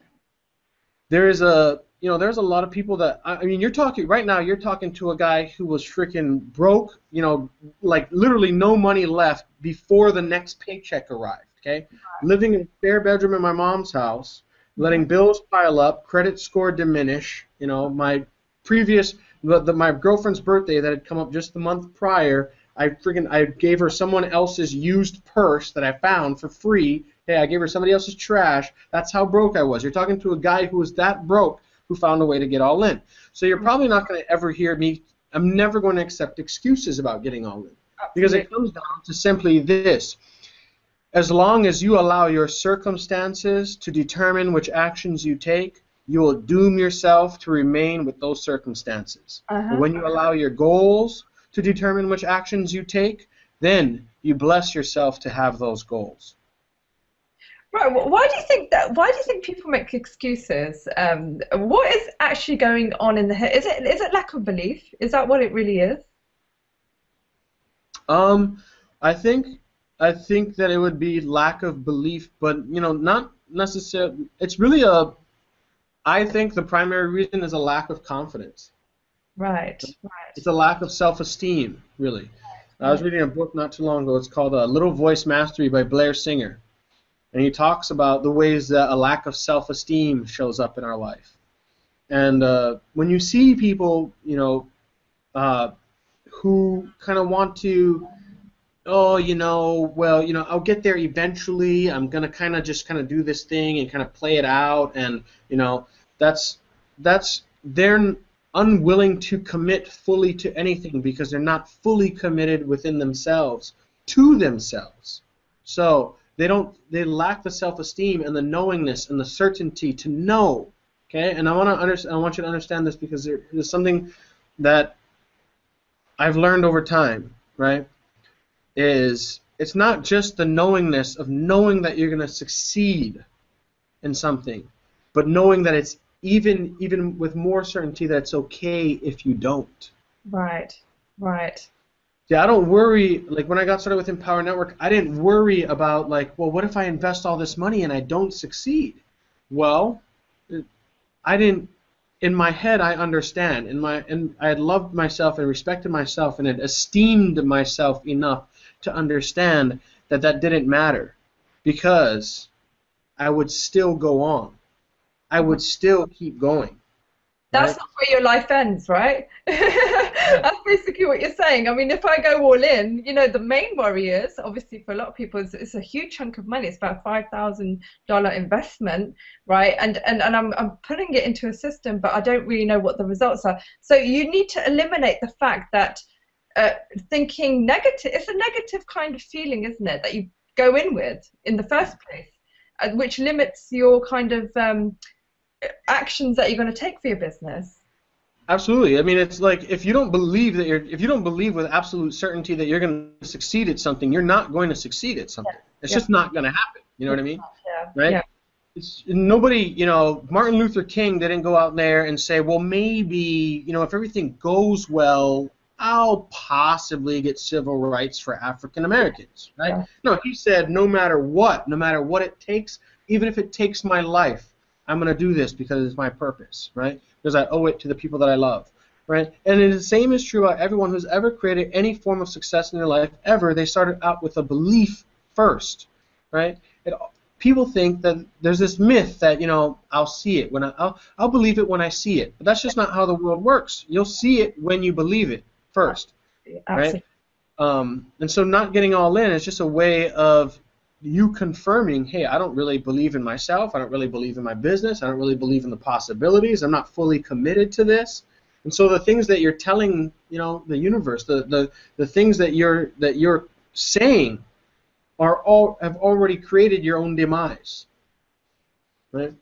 [SPEAKER 2] There is a you know there's a lot of people that I mean you're talking right now you're talking to a guy who was freaking broke you know like literally no money left before the next paycheck arrived okay? Living in a spare bedroom in my mom's house letting mm-hmm. bills pile up credit score diminish you know my previous the, the, my girlfriend's birthday that had come up just the month prior I freaking I gave her someone else's used purse that I found for free hey I gave her somebody else's trash that's how broke I was you're talking to a guy who was that broke who found a way to get all in. So you're probably not going to ever hear me. I'm never going to accept excuses about getting all in because it comes down to simply this. As long as you allow your circumstances to determine which actions you take, you will doom yourself to remain with those circumstances.
[SPEAKER 1] Uh-huh.
[SPEAKER 2] When you allow your goals to determine which actions you take, then you bless yourself to have those goals.
[SPEAKER 1] Right. Why do you think that? Why do you think people make excuses? Um, what is actually going on in the head? Is it is it lack of belief? Is that what it really is?
[SPEAKER 2] Um, I think I think that it would be lack of belief, but you know, not necessarily. It's really a. I think the primary reason is a lack of confidence.
[SPEAKER 1] Right. Right.
[SPEAKER 2] It's a lack of self-esteem, really. I was reading a book not too long ago. It's called uh, Little Voice Mastery by Blair Singer, and he talks about the ways that a lack of self-esteem shows up in our life. And uh, when you see people, you know, uh, who kind of want to, oh, you know, well, you know, I'll get there eventually. I'm gonna kind of just kind of do this thing and kind of play it out, and you know, that's that's they're unwilling to commit fully to anything because they're not fully committed within themselves to themselves. So they don't they lack the self-esteem and the knowingness and the certainty to know Okay, and I want to understand. I want you to understand this because there, there's something that I've learned over time. Right? Is it's not just the knowingness of knowing that you're going to succeed in something, but knowing that it's even even with more certainty that it's okay if you don't.
[SPEAKER 1] Right. Right.
[SPEAKER 2] Yeah, I don't worry. Like when I got started with Empower Network, I didn't worry about like, well, what if I invest all this money and I don't succeed? Well, I didn't. In my head, I understand. In my and I had loved myself and respected myself and had esteemed myself enough to understand that that didn't matter, because I would still go on. I would still keep going.
[SPEAKER 1] That's right? not where your life ends, right? (laughs) That's basically what you're saying. I mean, if I go all in, you know, the main worry is obviously for a lot of people, it's, it's a huge chunk of money. It's about five thousand dollar investment, right? And and and I'm I'm putting it into a system, but I don't really know what the results are. So you need to eliminate the fact that uh, thinking negative. It's a negative kind of feeling, isn't it, that you go in with in the first place, uh, which limits your kind of um, actions that you're going to take for your business.
[SPEAKER 2] Absolutely. I mean, it's like if you don't believe that you're, if you don't believe with absolute certainty that you're going to succeed at something, you're not going to succeed at something. Yeah. It's yeah. just not going to happen. You know what I mean?
[SPEAKER 1] Yeah.
[SPEAKER 2] Right. Yeah. It's, nobody, you know, Martin Luther King didn't go out there and say, well, maybe, you know, if everything goes well, I'll possibly get civil rights for African Americans, right? No, he said, no matter what, no matter what it takes, even if it takes my life, I'm going to do this because it's my purpose, right? Because I owe it to the people that I love, right? And the same is true about everyone who's ever created any form of success in their life ever. They started out with a belief first, right? It, people think that there's this myth that you know I'll see it when I, I'll I'll believe it when I see it, but that's just not how the world works. You'll see it when you believe it first,
[SPEAKER 1] Absolutely.
[SPEAKER 2] right? Um, and so not getting all in is just a way of you confirming, hey, I don't really believe in myself. I don't really believe in my business. I don't really believe in the possibilities. I'm not fully committed to this. And so the things that you're telling, you know, the universe, the, the, the things that you're that you're saying are all have already created your own demise. Right?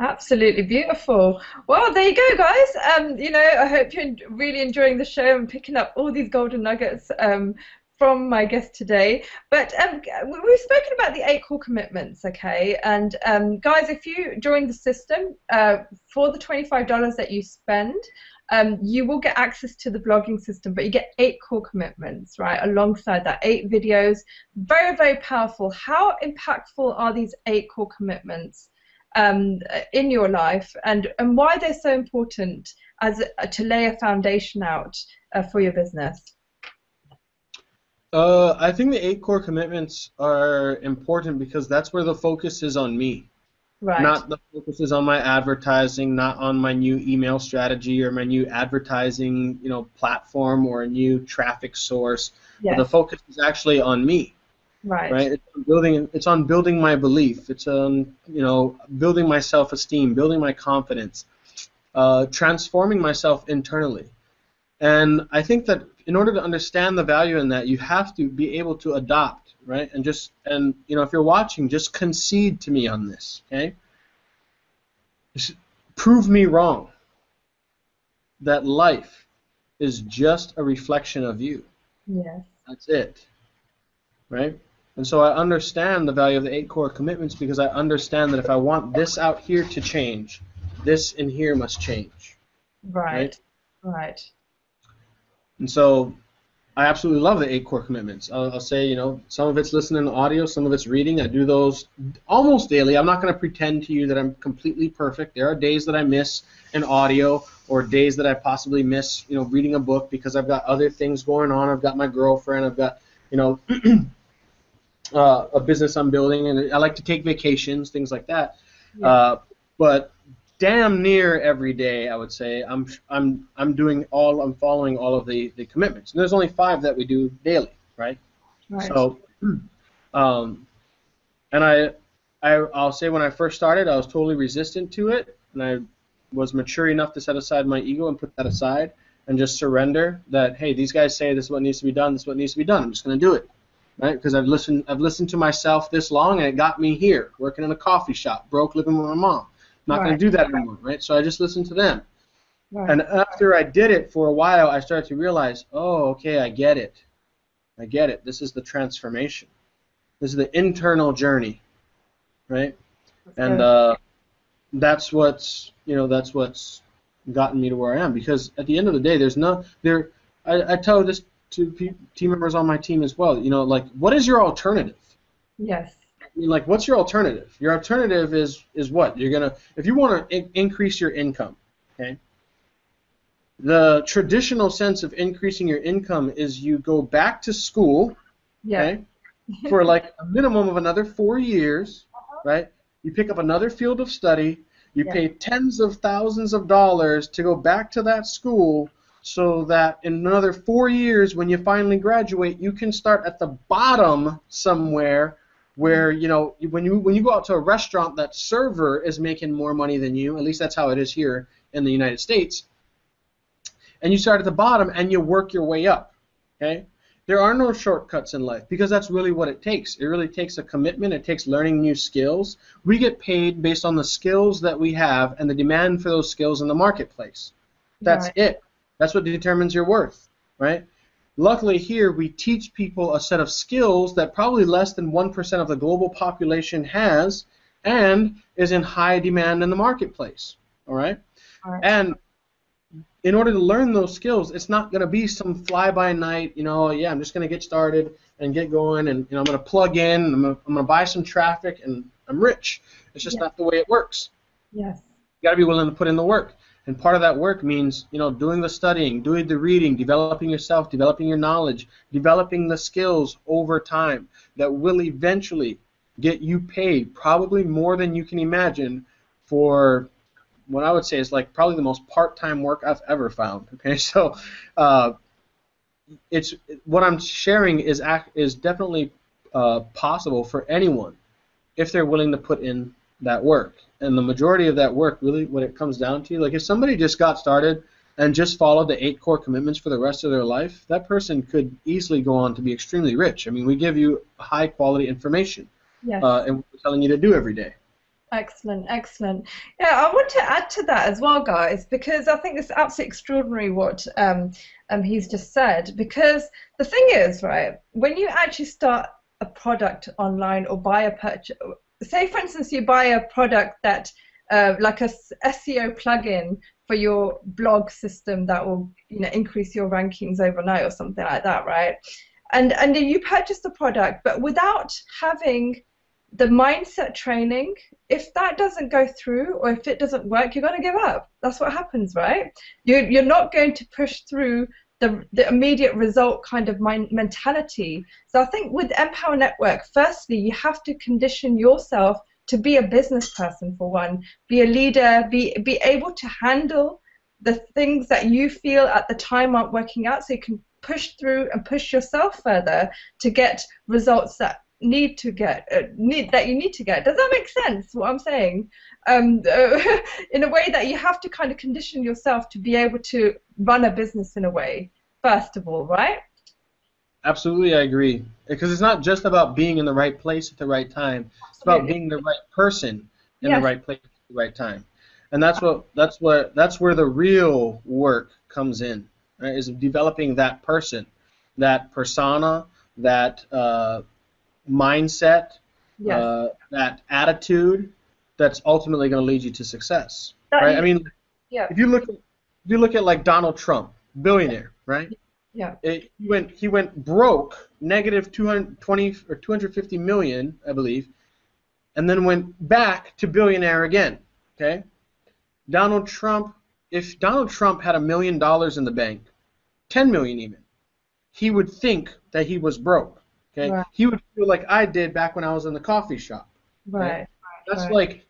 [SPEAKER 1] Absolutely beautiful. Well, there you go, guys. Um, you know, I hope you're really enjoying the show and picking up all these golden nuggets um, from my guest today. But um, we've spoken about the eight core commitments, okay? And um, guys, if you join the system uh, for the $25 that you spend, um, you will get access to the blogging system, but you get eight core commitments, right? Alongside that, eight videos. Very, very powerful. How impactful are these eight core commitments um, in your life, and and why they're so important as a, to lay a foundation out uh, for your business?
[SPEAKER 2] Uh, I think the eight core commitments are important because that's where the focus is on me.
[SPEAKER 1] Right.
[SPEAKER 2] Not the focus is on my advertising, not on my new email strategy or my new advertising, you know, platform or a new traffic source. Yes. the focus is actually on me.
[SPEAKER 1] Right.
[SPEAKER 2] Right. It's on building. It's on building my belief. It's on you know building my self-esteem, building my confidence, uh, transforming myself internally. And I think that in order to understand the value in that, you have to be able to adopt, right? And just and you know, if you're watching, just concede to me on this, okay? Just prove me wrong. That life is just a reflection of you.
[SPEAKER 1] Yes.
[SPEAKER 2] That's it. Right? And so I understand the value of the eight core commitments because I understand that if I want this out here to change, this in here must change.
[SPEAKER 1] Right. Right. right.
[SPEAKER 2] And so I absolutely love the eight core commitments. I'll, I'll, say, you know, some of it's listening to audio, some of it's reading. I do those almost daily. I'm not going to pretend to you that I'm completely perfect. There are days that I miss an audio or days that I possibly miss, you know, reading a book because I've got other things going on. I've got my girlfriend. I've got, you know, (clears throat) uh, a business I'm building, and I like to take vacations, things like that. Yeah. Uh, but damn near every day, I would say, I'm I'm I'm doing all I'm following all of the, the commitments. And there's only five that we do daily, right?
[SPEAKER 1] Right.
[SPEAKER 2] So, um, and I, I I'll say when I first started, I was totally resistant to it, and I was mature enough to set aside my ego and put that aside and just surrender that hey, these guys say this is what needs to be done, this is what needs to be done. I'm just going to do it, right? Because I've listened I've listened to myself this long, and it got me here, working in a coffee shop, broke, living with my mom not
[SPEAKER 1] Right.
[SPEAKER 2] going to do that anymore, right? So I just listened to them.
[SPEAKER 1] Right.
[SPEAKER 2] And after I did it for a while, I started to realize, oh, okay, I get it. I get it. This is the transformation. This is the internal journey, right? And uh, that's what's you know that's what's gotten me to where I am. Because at the end of the day, there's no there. I, I tell this to pe- team members on my team as well. You know, like what is your alternative?
[SPEAKER 1] yes.
[SPEAKER 2] Mean, like, what's your alternative? Your alternative is is what you're gonna if you want to in- increase your income, okay. The traditional sense of increasing your income is you go back to school,
[SPEAKER 1] Yeah.
[SPEAKER 2] okay, for like a minimum of another four years, uh-huh. right? You pick up another field of study. You
[SPEAKER 1] Yeah.
[SPEAKER 2] pay tens of thousands of dollars to go back to that school so that in another four years, when you finally graduate, you can start at the bottom somewhere where you know when you when you go out to a restaurant, that server is making more money than you. At least that's how it is here in the United States. And you start at the bottom and you work your way up. Okay. There are no shortcuts in life because that's really what it takes. It really takes a commitment. It takes learning new skills. We get paid based on the skills that we have and the demand for those skills in the marketplace. That's
[SPEAKER 1] Right.
[SPEAKER 2] it. That's what determines your worth, right? Luckily, here we teach people a set of skills that probably less than 1% of the global population has and is in high demand in the marketplace, all right?
[SPEAKER 1] Right.
[SPEAKER 2] And in order to learn those skills, it's not going to be some fly by night, you know, yeah, I'm just going to get started and get going and you know, I'm going to plug in, and I'm going to, I'm going to buy some traffic and I'm rich. It's just
[SPEAKER 1] Yeah.
[SPEAKER 2] not the way it works
[SPEAKER 1] Yes.
[SPEAKER 2] you got to be willing to put in the work. And part of that work means, you know, doing the studying, doing the reading, developing yourself, developing your knowledge, developing the skills over time that will eventually get you paid probably more than you can imagine for what I would say is like probably the most part-time work I've ever found. (laughs) Okay, so uh, it's what I'm sharing is is definitely uh, possible for anyone if they're willing to put in that work. And the majority of that work, really, what it comes down to, like if somebody just got started and just followed the eight core commitments for the rest of their life, that person could easily go on to be extremely rich. I mean, we give you high quality information,
[SPEAKER 1] Yes.
[SPEAKER 2] uh, and we're telling you to do every day.
[SPEAKER 1] Excellent, excellent. Yeah, I want to add to that as well, guys, because I think it's absolutely extraordinary what um, um, he's just said. Because the thing is, right, when you actually start a product online or buy a purchase, say for instance, you buy a product that, uh, like a SEO plugin for your blog system that will, you know, increase your rankings overnight or something like that, right? And and you purchase the product, but without having the mindset training, if that doesn't go through or if it doesn't work, you're going to give up. That's what happens, right? You're, you're not going to push through the, the immediate result kind of mind, mentality. So I think with Empower Network, firstly, you have to condition yourself to be a business person for one, be a leader, be, be able to handle the things that you feel at the time aren't working out so you can push through and push yourself further to get results that need to get uh, need that you need to get does that make sense what i'm saying um, uh, (laughs) in a way that you have to kind of condition yourself to be able to run a business in a way first of all right
[SPEAKER 2] Absolutely, I agree. Because it's not just about being in the right place at the right time. It's about being the right person in
[SPEAKER 1] Yes.
[SPEAKER 2] the right place at the right time. And that's what that's what that's where the real work comes in. Right? Is developing that person, that persona, that uh, mindset,
[SPEAKER 1] yes
[SPEAKER 2] uh, that attitude that's ultimately going to lead you to success.
[SPEAKER 1] That
[SPEAKER 2] right? I mean,
[SPEAKER 1] yeah
[SPEAKER 2] if you look at, if you look at like Donald Trump, billionaire, right?
[SPEAKER 1] yeah
[SPEAKER 2] It, he went he went broke, negative 220 or 250 million, I believe, and then went back to billionaire again. Okay, Donald Trump. If Donald Trump had a million dollars in the bank, 10 million even, he would think that he was broke. Okay,
[SPEAKER 1] Right.
[SPEAKER 2] he would feel like I did back when I was in the coffee shop.
[SPEAKER 1] right
[SPEAKER 2] That's
[SPEAKER 1] Right.
[SPEAKER 2] like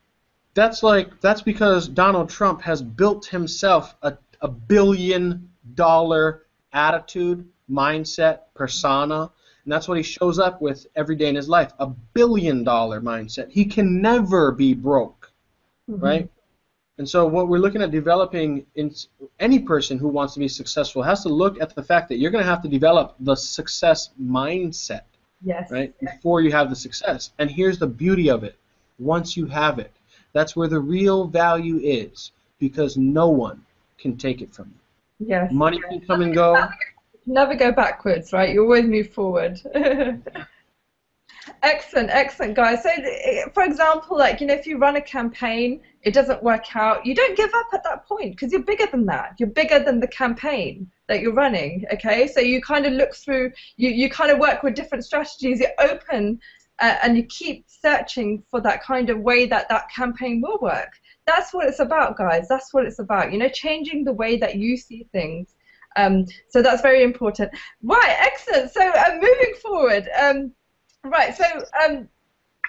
[SPEAKER 2] that's like that's because Donald Trump has built himself a, a billion dollar attitude, mindset, persona, and that's what he shows up with every day in his life. A billion dollar mindset. He can never be broke,
[SPEAKER 1] Mhm.
[SPEAKER 2] right? And so what we're looking at developing in any person who wants to be successful has to look at the fact that you're going to have to develop the success mindset
[SPEAKER 1] yes
[SPEAKER 2] right? Before you have the success. And here's the beauty of it. Once you have it, That's where the real value is because no one can take it from you.
[SPEAKER 1] Yes.
[SPEAKER 2] Money can come and go. (laughs)
[SPEAKER 1] Never go backwards, right? You always move forward. (laughs) excellent, excellent, guys. So, for example, like you know, if you run a campaign, it doesn't work out, you don't give up at that point because you're bigger than that. You're bigger than the campaign that you're running. Okay, so you kind of look through, you you kind of work with different strategies. You're open uh, and you keep searching for that kind of way that that campaign will work. That's what it's about, guys. That's what it's about. You know, changing the way that you see things. Um, so that's very important. Right, excellent. So uh, moving forward, um, right. So um,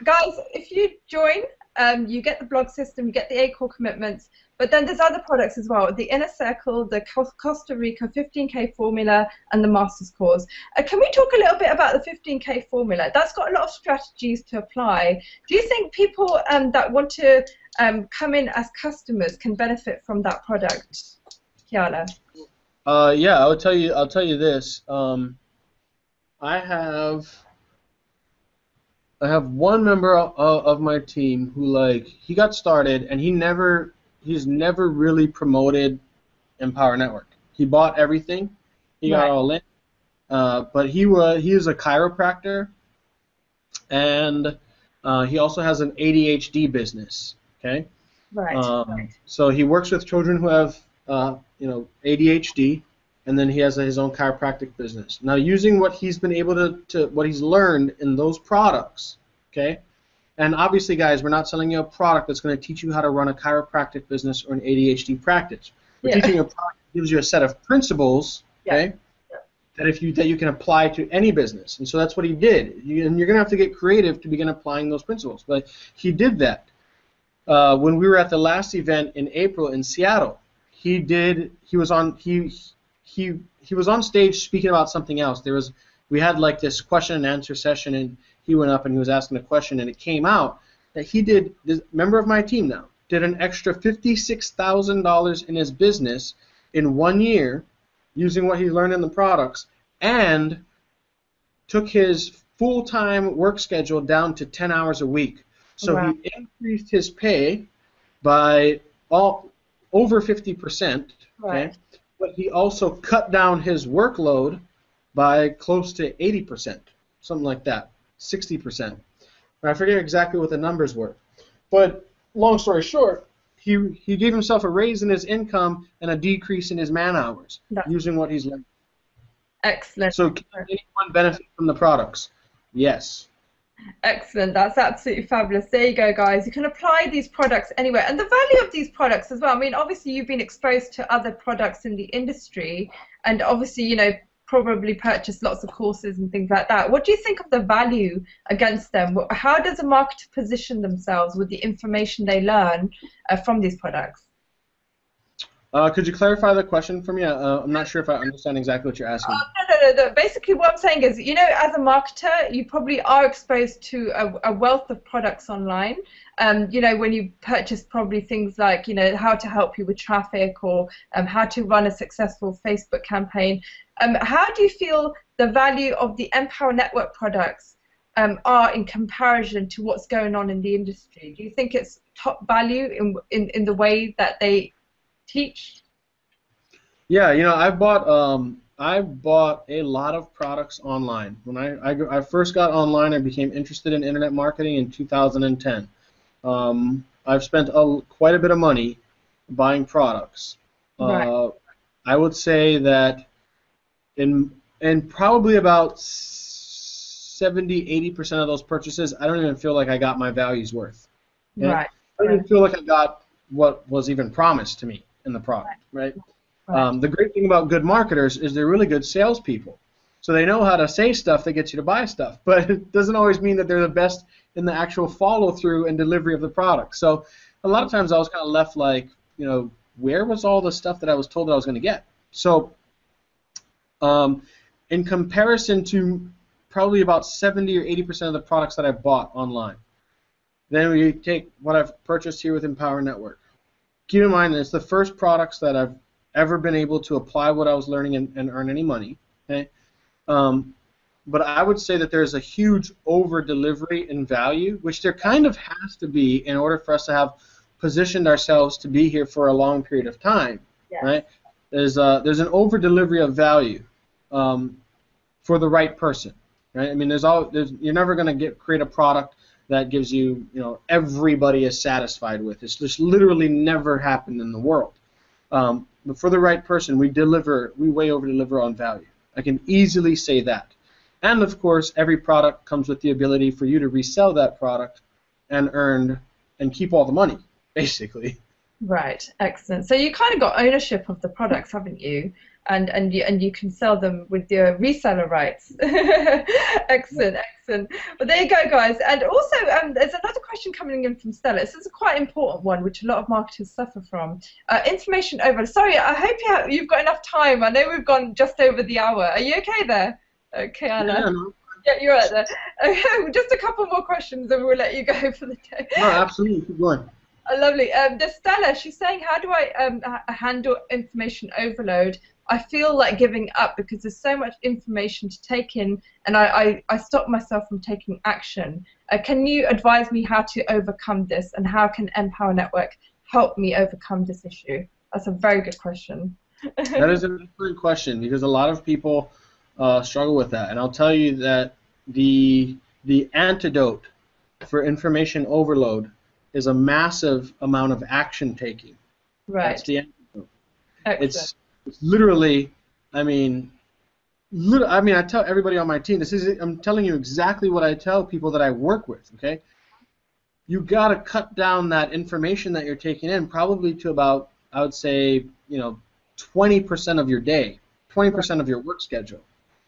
[SPEAKER 1] guys, if you join, um, you get the blog system, you get the eight core commitments. But then there's other products as well, the Inner Circle, the Costa Rica 15K formula, and the Master's Course. Uh, can we talk a little bit about the 15K formula? That's got a lot of strategies to apply. Do you think people um, that want to um, come in as customers can benefit from that product, Kiala?
[SPEAKER 2] Uh, yeah, I'll tell you. I'll tell you this. Um, I have I have one member of, of my team who like he got started and he never he's never really promoted Empower Network. He bought everything. He right. got all in. Uh, but he was he is a chiropractor, and uh, he also has an ADHD business. Okay.
[SPEAKER 1] Right. Um, right.
[SPEAKER 2] So he works with children who have uh, you know ADHD, and then he has his own chiropractic business. Now, using what he's been able to, to what he's learned in those products, okay, and obviously, guys, we're not selling you a product that's going to teach you how to run a chiropractic business or an ADHD practice. We're yeah. teaching you a product that gives you a set of principles, okay, yeah. that if you that you can apply to any business. And so that's what he did. You, and you're going to have to get creative to begin applying those principles. But he did that. Uh, when we were at the last event in April in Seattle, he did. He was on. He he he was on stage speaking about something else. There was we had like this question and answer session and he went up and he was asking a question, and it came out that he did, this member of my team now, did an extra $56,000 in his business in one year using what he learned in the products and took his full-time work schedule down to 10 hours a week. So wow. he increased his pay by all over 50%, right. okay? But he also cut down his workload by close to 80%, something like that. 60%. I forget exactly what the numbers were. But long story short, he, he gave himself a raise in his income and a decrease in his man hours That's using what he's learned.
[SPEAKER 1] Excellent.
[SPEAKER 2] So can anyone benefit from the products? Yes.
[SPEAKER 1] Excellent. That's absolutely fabulous. There you go, guys. You can apply these products anywhere. And the value of these products as well. I mean, obviously, you've been exposed to other products in the industry. And obviously, you know, probably purchased lots of courses and things like that. What do you think of the value against them? How does a marketer position themselves with the information they learn uh, from these products?
[SPEAKER 2] Uh, could you clarify the question for me? Uh, I'm not sure if I understand exactly what you're asking. Uh,
[SPEAKER 1] no, no, no, Basically, what I'm saying is, you know, as a marketer, you probably are exposed to a, a wealth of products online. Um, you know, when you purchase probably things like, you know, how to help you with traffic or um, how to run a successful Facebook campaign. Um, how do you feel the value of the Empower Network products um, are in comparison to what's going on in the industry? Do you think it's top value in, in, in the way that they teach?
[SPEAKER 2] Yeah, you know, I bought um, I bought a lot of products online. When I, I, I, first got online, I became interested in internet marketing in 2010. Um, I've spent a, quite a bit of money buying products. Right. Uh, I would say that in and probably about 70, 80 percent of those purchases, I don't even feel like I got my values worth.
[SPEAKER 1] And right.
[SPEAKER 2] I don't even feel like I got what was even promised to me in the product, right? right. Um, the great thing about good marketers is they're really good salespeople. So they know how to say stuff that gets you to buy stuff, (laughs) but it doesn't always mean that they're the best in the actual follow through and delivery of the product. So a lot of times I was kind of left like, you know, where was all the stuff that I was told that I was going to get? So um, in comparison to probably about 70 or 80 percent of the products that I bought online. Then we take what I've purchased here with Empower Network keep in mind that it's the first products that I've ever been able to apply what I was learning and, and earn any money. Okay, um, but I would say that there's a huge over delivery in value, which there kind of has to be in order for us to have positioned ourselves to be here for a long period of time,
[SPEAKER 1] Yes.
[SPEAKER 2] right? There's uh, there's an over delivery of value um, for the right person, right? I mean, there's all there's, you're never going to get create a product that gives you you know everybody is satisfied with. It's just literally never happened in the world. Um, but for the right person, we deliver we way over deliver on value. I can easily say that. And of course, every product comes with the ability for you to resell that product and earn and keep all the money, basically.
[SPEAKER 1] Right, excellent. So you kind of got ownership of the products, haven't you? And and you and you can sell them with your reseller rights. (laughs) excellent, excellent. Well, there you go, guys. And also, um, there's another question coming in from Stella. This is a quite important one, which a lot of marketers suffer from. Uh, information over. Sorry, I hope you have, you've got enough time. I know we've gone just over the hour. Are you okay there? Okay, Anna.
[SPEAKER 2] Yeah,
[SPEAKER 1] Yeah, you're right there. Okay, (laughs) just a couple more questions, and we'll let you go (laughs) for the day.
[SPEAKER 2] no, absolutely. Keep going.
[SPEAKER 1] Oh, lovely. Um, there's Stella. She's saying, how do I um, handle information overload? I feel like giving up because there's so much information to take in, and I, I, I stop myself from taking action. Uh, can you advise me how to overcome this, and how can Empower Network help me overcome this issue? That's a very good question.
[SPEAKER 2] That is an excellent question because a lot of people uh, struggle with that, and I'll tell you that the the antidote for information overload is a massive amount of action taking.
[SPEAKER 1] right.
[SPEAKER 2] That's the antidote.
[SPEAKER 1] Excellent.
[SPEAKER 2] It's, it's literally, I mean, lit- I mean, I tell everybody on my team. This is, I'm telling you exactly what I tell people that I work with. Okay, you got to cut down that information that you're taking in, probably to about, I would say, you know, 20% of your day, 20% of your work schedule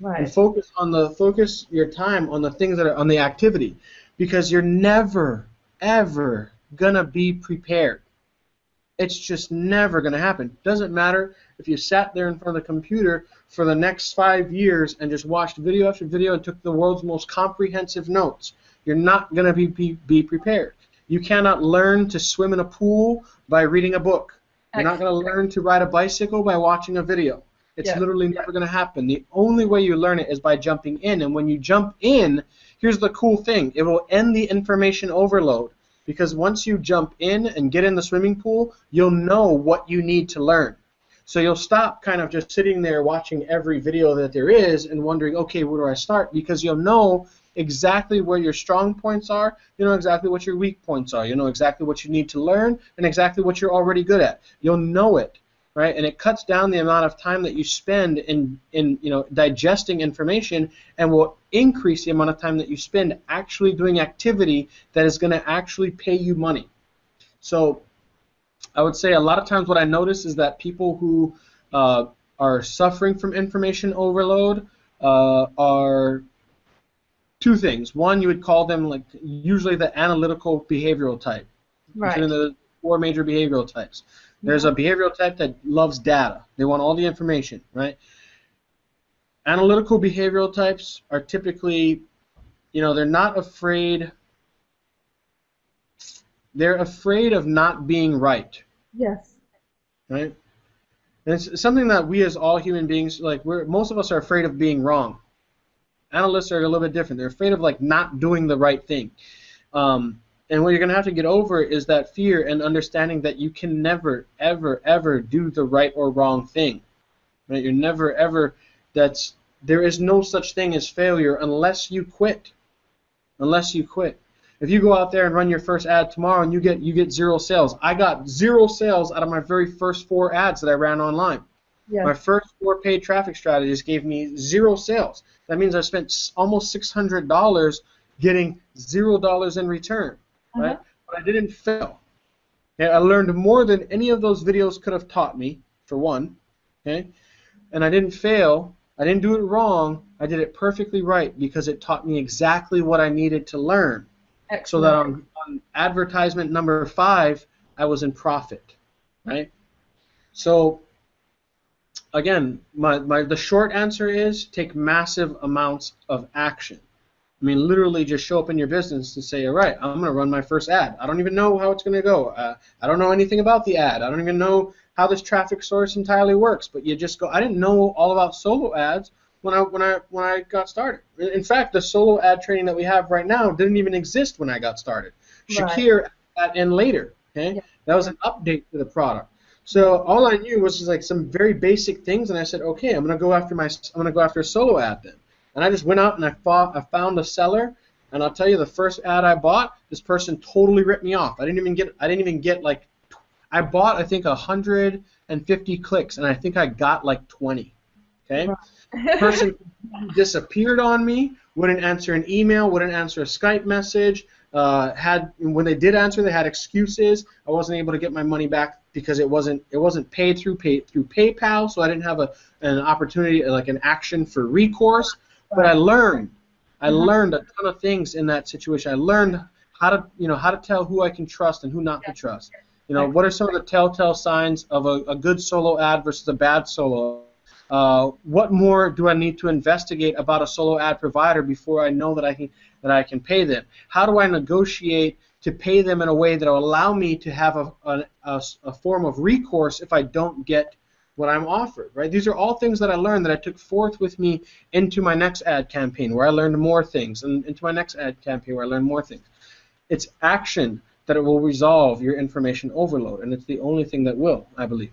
[SPEAKER 2] and focus on the focus your time on the things that are on the activity because you're never ever gonna be prepared it's just never gonna happen doesn't matter if you sat there in front of the computer for the next five years and just watched video after video and took the world's most comprehensive notes you're not gonna be, be, be prepared you cannot learn to swim in a pool by reading a book you're not going to learn to ride a bicycle by watching a video. It's
[SPEAKER 1] Yeah.
[SPEAKER 2] literally never going to happen. The only way you learn it is by jumping in. And when you jump in, here's the cool thing it will end the information overload. Because once you jump in and get in the swimming pool, you'll know what you need to learn. So you'll stop kind of just sitting there watching every video that there is and wondering, okay, where do I start? Because you'll know exactly where your strong points are, you know exactly what your weak points are, you know exactly what you need to learn, and exactly what you're already good at. You'll know it, right? And it cuts down the amount of time that you spend in, in you know, digesting information and will increase the amount of time that you spend actually doing activity that is going to actually pay you money. So I would say a lot of times what I notice is that people who uh, are suffering from information overload uh, are two things. One, you would call them like usually the analytical behavioral type.
[SPEAKER 1] Right.
[SPEAKER 2] The four major behavioral types. There's a behavioral type that loves data. They want all the information, right? Analytical behavioral types are typically, you know, they're not afraid. They're afraid of not being right,
[SPEAKER 1] Yes.
[SPEAKER 2] right? And it's something that we as all human beings, like we're most of us are afraid of being wrong. Analysts are a little bit different. They're afraid of like not doing the right thing. Um, and what you're going to have to get over is that fear and understanding that you can never, ever, ever do the right or wrong thing. Right? You're never, ever. That's there is no such thing as failure unless you quit. Unless you quit. If you go out there and run your first ad tomorrow and you get you get zero sales, I got zero sales out of my very first four ads that I ran online.
[SPEAKER 1] Yes.
[SPEAKER 2] My first four paid traffic strategies gave me zero sales. That means I spent almost six hundred dollars getting zero dollars in return.
[SPEAKER 1] Uh-huh.
[SPEAKER 2] But I didn't fail. I learned more than any of those videos could have taught me, for one. Okay, and I didn't fail. I didn't do it wrong. I did it perfectly right because it taught me exactly what I needed to learn. So that on, on advertisement number five, I was in profit, right? So again, my, my the short answer is take massive amounts of action. I mean, literally just show up in your business and say, all right, I'm going to run my first ad. I don't even know how it's going to go. Uh, I don't know anything about the ad. I don't even know how this traffic source entirely works. But you just go. I didn't know all about solo ads when I when I when I got started. In fact, the solo ad training that we have right now didn't even exist when I got started.
[SPEAKER 1] Right.
[SPEAKER 2] Shakir in later. Okay,
[SPEAKER 1] Yeah.
[SPEAKER 2] That was an update to the product. So all I knew was just like some very basic things, and I said, okay, I'm gonna go after my, I'm gonna go after a solo ad then. And I just went out and I, fought, I found a seller, and I'll tell you, the first ad I bought, this person totally ripped me off. I didn't even get, I didn't even get like, I bought I think 150 clicks, and I think I got like 20. Okay, person (laughs) disappeared on me, wouldn't answer an email, wouldn't answer a Skype message. Uh, had when they did answer, they had excuses. I wasn't able to get my money back because it wasn't it wasn't paid through pay through PayPal, so I didn't have a an opportunity like an action for recourse. But I learned I mm-hmm. learned a ton of things in that situation. I learned how to you know how to tell who I can trust and who not to trust. You know what are some of the telltale signs of a, a good solo ad versus a bad solo uh, what more do I need to investigate about a solo ad provider before I know that I can that I can pay them? How do I negotiate to pay them in a way that will allow me to have a, a, a, form of recourse if I don't get what I'm offered, right? These are all things that I learned that I took forth with me into my next ad campaign where I learned more things, and into my next ad campaign where I learned more things. It's action that it will resolve your information overload, and it's the only thing that will, I believe.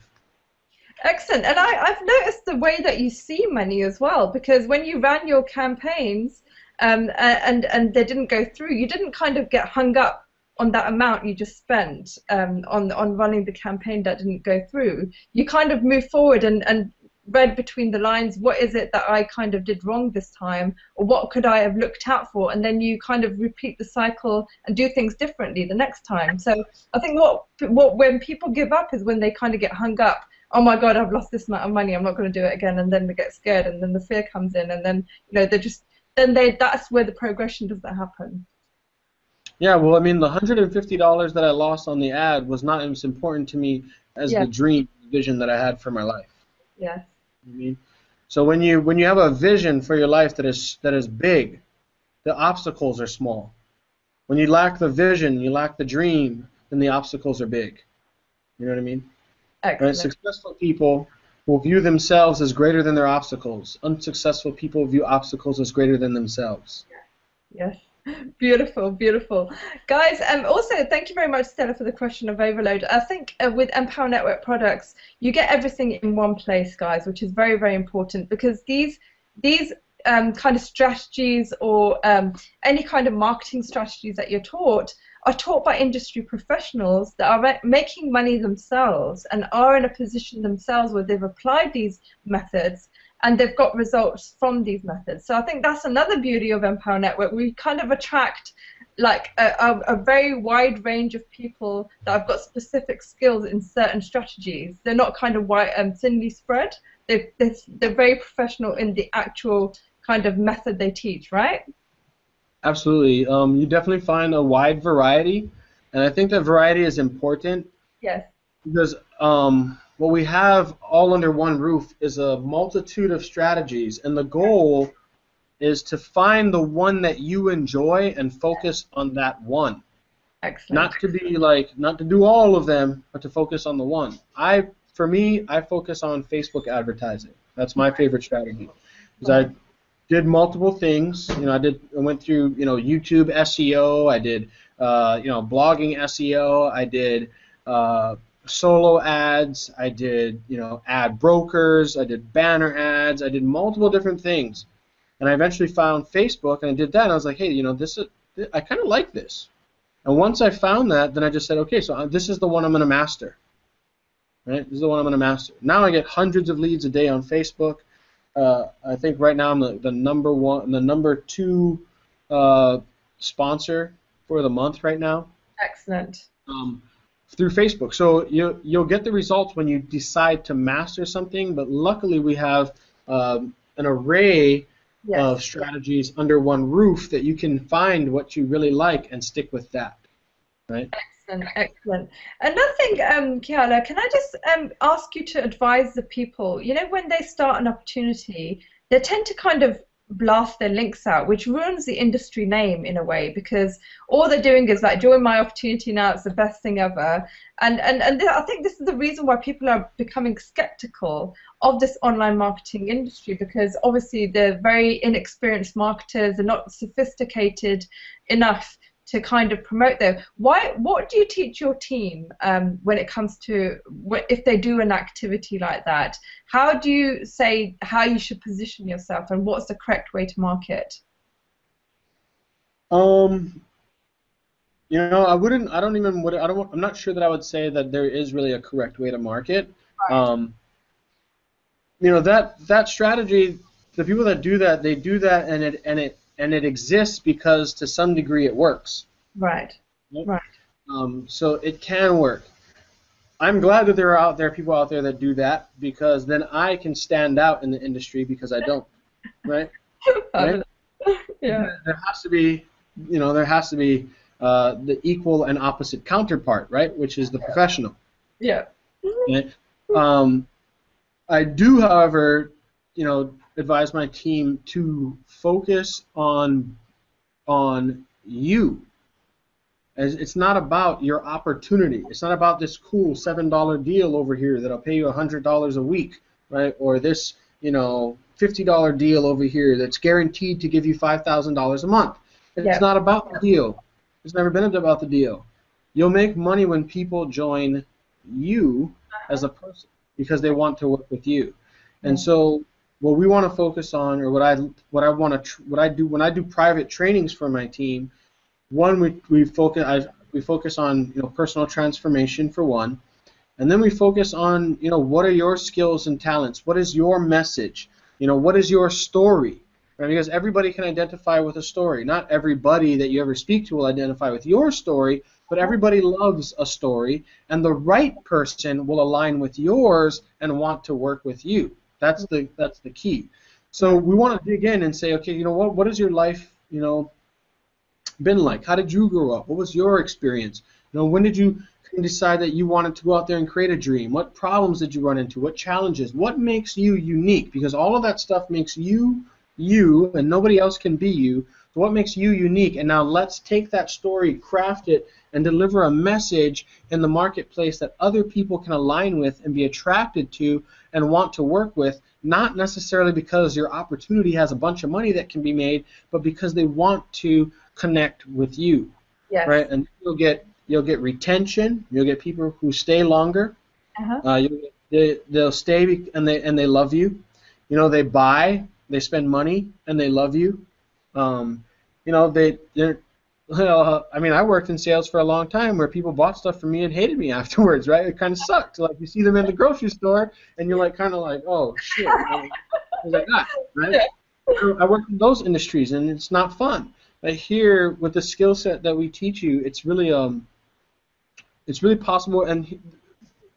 [SPEAKER 1] Excellent. And I, I've noticed the way that you see money as well, because when you ran your campaigns um, and, and they didn't go through, you didn't kind of get hung up on that amount you just spent um, on, on running the campaign that didn't go through. You kind of moved forward and, and read between the lines what is it that I kind of did wrong this time or what could I have looked out for and then you kind of repeat the cycle and do things differently the next time so I think what what when people give up is when they kind of get hung up oh my god, I've lost this amount of money, I'm not going to do it again, and then they get scared, and then the fear comes in, and then you know they just then they that's where the progression doesn't happen.
[SPEAKER 2] Yeah, well, I mean, the hundred and fifty dollars that I lost on the ad was not as important to me as the dream vision that I had for my life.
[SPEAKER 1] Yes.
[SPEAKER 2] I mean, so when you when you have a vision for your life that is that is big, the obstacles are small. When you lack the vision, you lack the dream, then the obstacles are big. You know what I mean?
[SPEAKER 1] Excellent. Right?
[SPEAKER 2] Successful people will view themselves as greater than their obstacles. Unsuccessful people view obstacles as greater than themselves.
[SPEAKER 1] Yes. Beautiful, beautiful. Guys, um, also, thank you very much, Stella, for the question of overload. I think uh, with Empower Network products, you get everything in one place, guys, which is very, very important because these these um, kind of strategies or um, any kind of marketing strategies that you're taught are taught by industry professionals that are making money themselves and are in a position themselves where they've applied these methods and they've got results from these methods. So I think that's another beauty of Empower Network. We kind of attract like a, a, a very wide range of people that have got specific skills in certain strategies. They're not kind of white and um, thinly spread. They're, they're, they're very professional in the actual kind of method they teach, right?
[SPEAKER 2] Absolutely. Um, you definitely find a wide variety, and I think that variety is important.
[SPEAKER 1] Yes.
[SPEAKER 2] Because um, what we have all under one roof is a multitude of strategies, and the goal is to find the one that you enjoy and focus on that one.
[SPEAKER 1] Excellent.
[SPEAKER 2] Not to be like, not to do all of them, but to focus on the one. I, for me, I focus on Facebook advertising. That's my favorite strategy. Because I did multiple things. You know, I did. I went through you know YouTube SEO. I did uh, you know blogging SEO. I did uh, solo ads. I did you know ad brokers. I did banner ads. I did multiple different things, and I eventually found Facebook and I did that. And I was like, hey, you know, this is I kind of like this. And once I found that, then I just said, okay, so uh, this is the one I'm going to master. Right? This is the one I'm going to master. Now I get hundreds of leads a day on Facebook. Uh, I think right now I'm the, the number one, the number two uh, sponsor for the month right now.
[SPEAKER 1] Excellent.
[SPEAKER 2] Um, through Facebook. So you you'll get the results when you decide to master something. But luckily we have um, an array yes. of strategies under one roof that you can find what you really like and stick with that. Right.
[SPEAKER 1] Excellent, excellent. Another thing, um, Keala, can I just um, ask you to advise the people? You know, when they start an opportunity, they tend to kind of blast their links out, which ruins the industry name in a way because all they're doing is like, join my opportunity now, it's the best thing ever. And, and, and I think this is the reason why people are becoming skeptical of this online marketing industry because obviously they're very inexperienced marketers, they're not sophisticated enough to kind of promote them. Why? What do you teach your team um, when it comes to if they do an activity like that? How do you say how you should position yourself, and what's the correct way to market?
[SPEAKER 2] Um, you know, I wouldn't. I don't even. Would, I don't. I'm not sure that I would say that there is really a correct way to market. Right. Um, you know that that strategy. The people that do that, they do that, and it and it and it exists because to some degree it works.
[SPEAKER 1] Right. Right.
[SPEAKER 2] Um, so it can work. I'm glad that there are out there people out there that do that because then I can stand out in the industry because I don't. (laughs) Right.
[SPEAKER 1] right? (laughs) Yeah.
[SPEAKER 2] There has to be, you know, there has to be uh, the equal and opposite counterpart, right? Which is the professional.
[SPEAKER 1] Yeah.
[SPEAKER 2] Okay? Um, I do, however, you know, advise my team to focus on on you. As it's not about your opportunity. It's not about this cool seven dollar deal over here that'll pay you a hundred dollars a week, right? Or this, you know, fifty dollar deal over here that's guaranteed to give you five thousand dollars a month. It's yeah. not about the deal. It's never been about the deal. You'll make money when people join you as a person because they want to work with you. And so what we want to focus on, or what I what I want to what I do when I do private trainings for my team, one we we focus I, we focus on you know personal transformation for one, and then we focus on you know what are your skills and talents, what is your message, you know what is your story, right? Because everybody can identify with a story. Not everybody that you ever speak to will identify with your story, but everybody loves a story, and the right person will align with yours and want to work with you. That's the that's the key. So we want to dig in and say, okay, you know what? What has your life, you know, been like? How did you grow up? What was your experience? You know, when did you decide that you wanted to go out there and create a dream? What problems did you run into? What challenges? What makes you unique? Because all of that stuff makes you you, and nobody else can be you. So what makes you unique? And now let's take that story, craft it, and deliver a message in the marketplace that other people can align with and be attracted to and want to work with, not necessarily because your opportunity has a bunch of money that can be made, but because they want to connect with you.
[SPEAKER 1] Yes.
[SPEAKER 2] Right? And you'll get you'll get retention, you'll get people who stay longer.
[SPEAKER 1] Uh-huh.
[SPEAKER 2] Uh, you'll get, they, they'll stay and they and they love you. You know, they buy, they spend money, and they love you. Um, you know, they they're well, I mean, I worked in sales for a long time where people bought stuff from me and hated me (laughs) afterwards, right? It kind of sucked. Like you see them in the grocery store, and you're like, kind of like, oh shit, like, like that, right? I work in those industries, and it's not fun. But here, with the skill set that we teach you, it's really um, it's really possible. And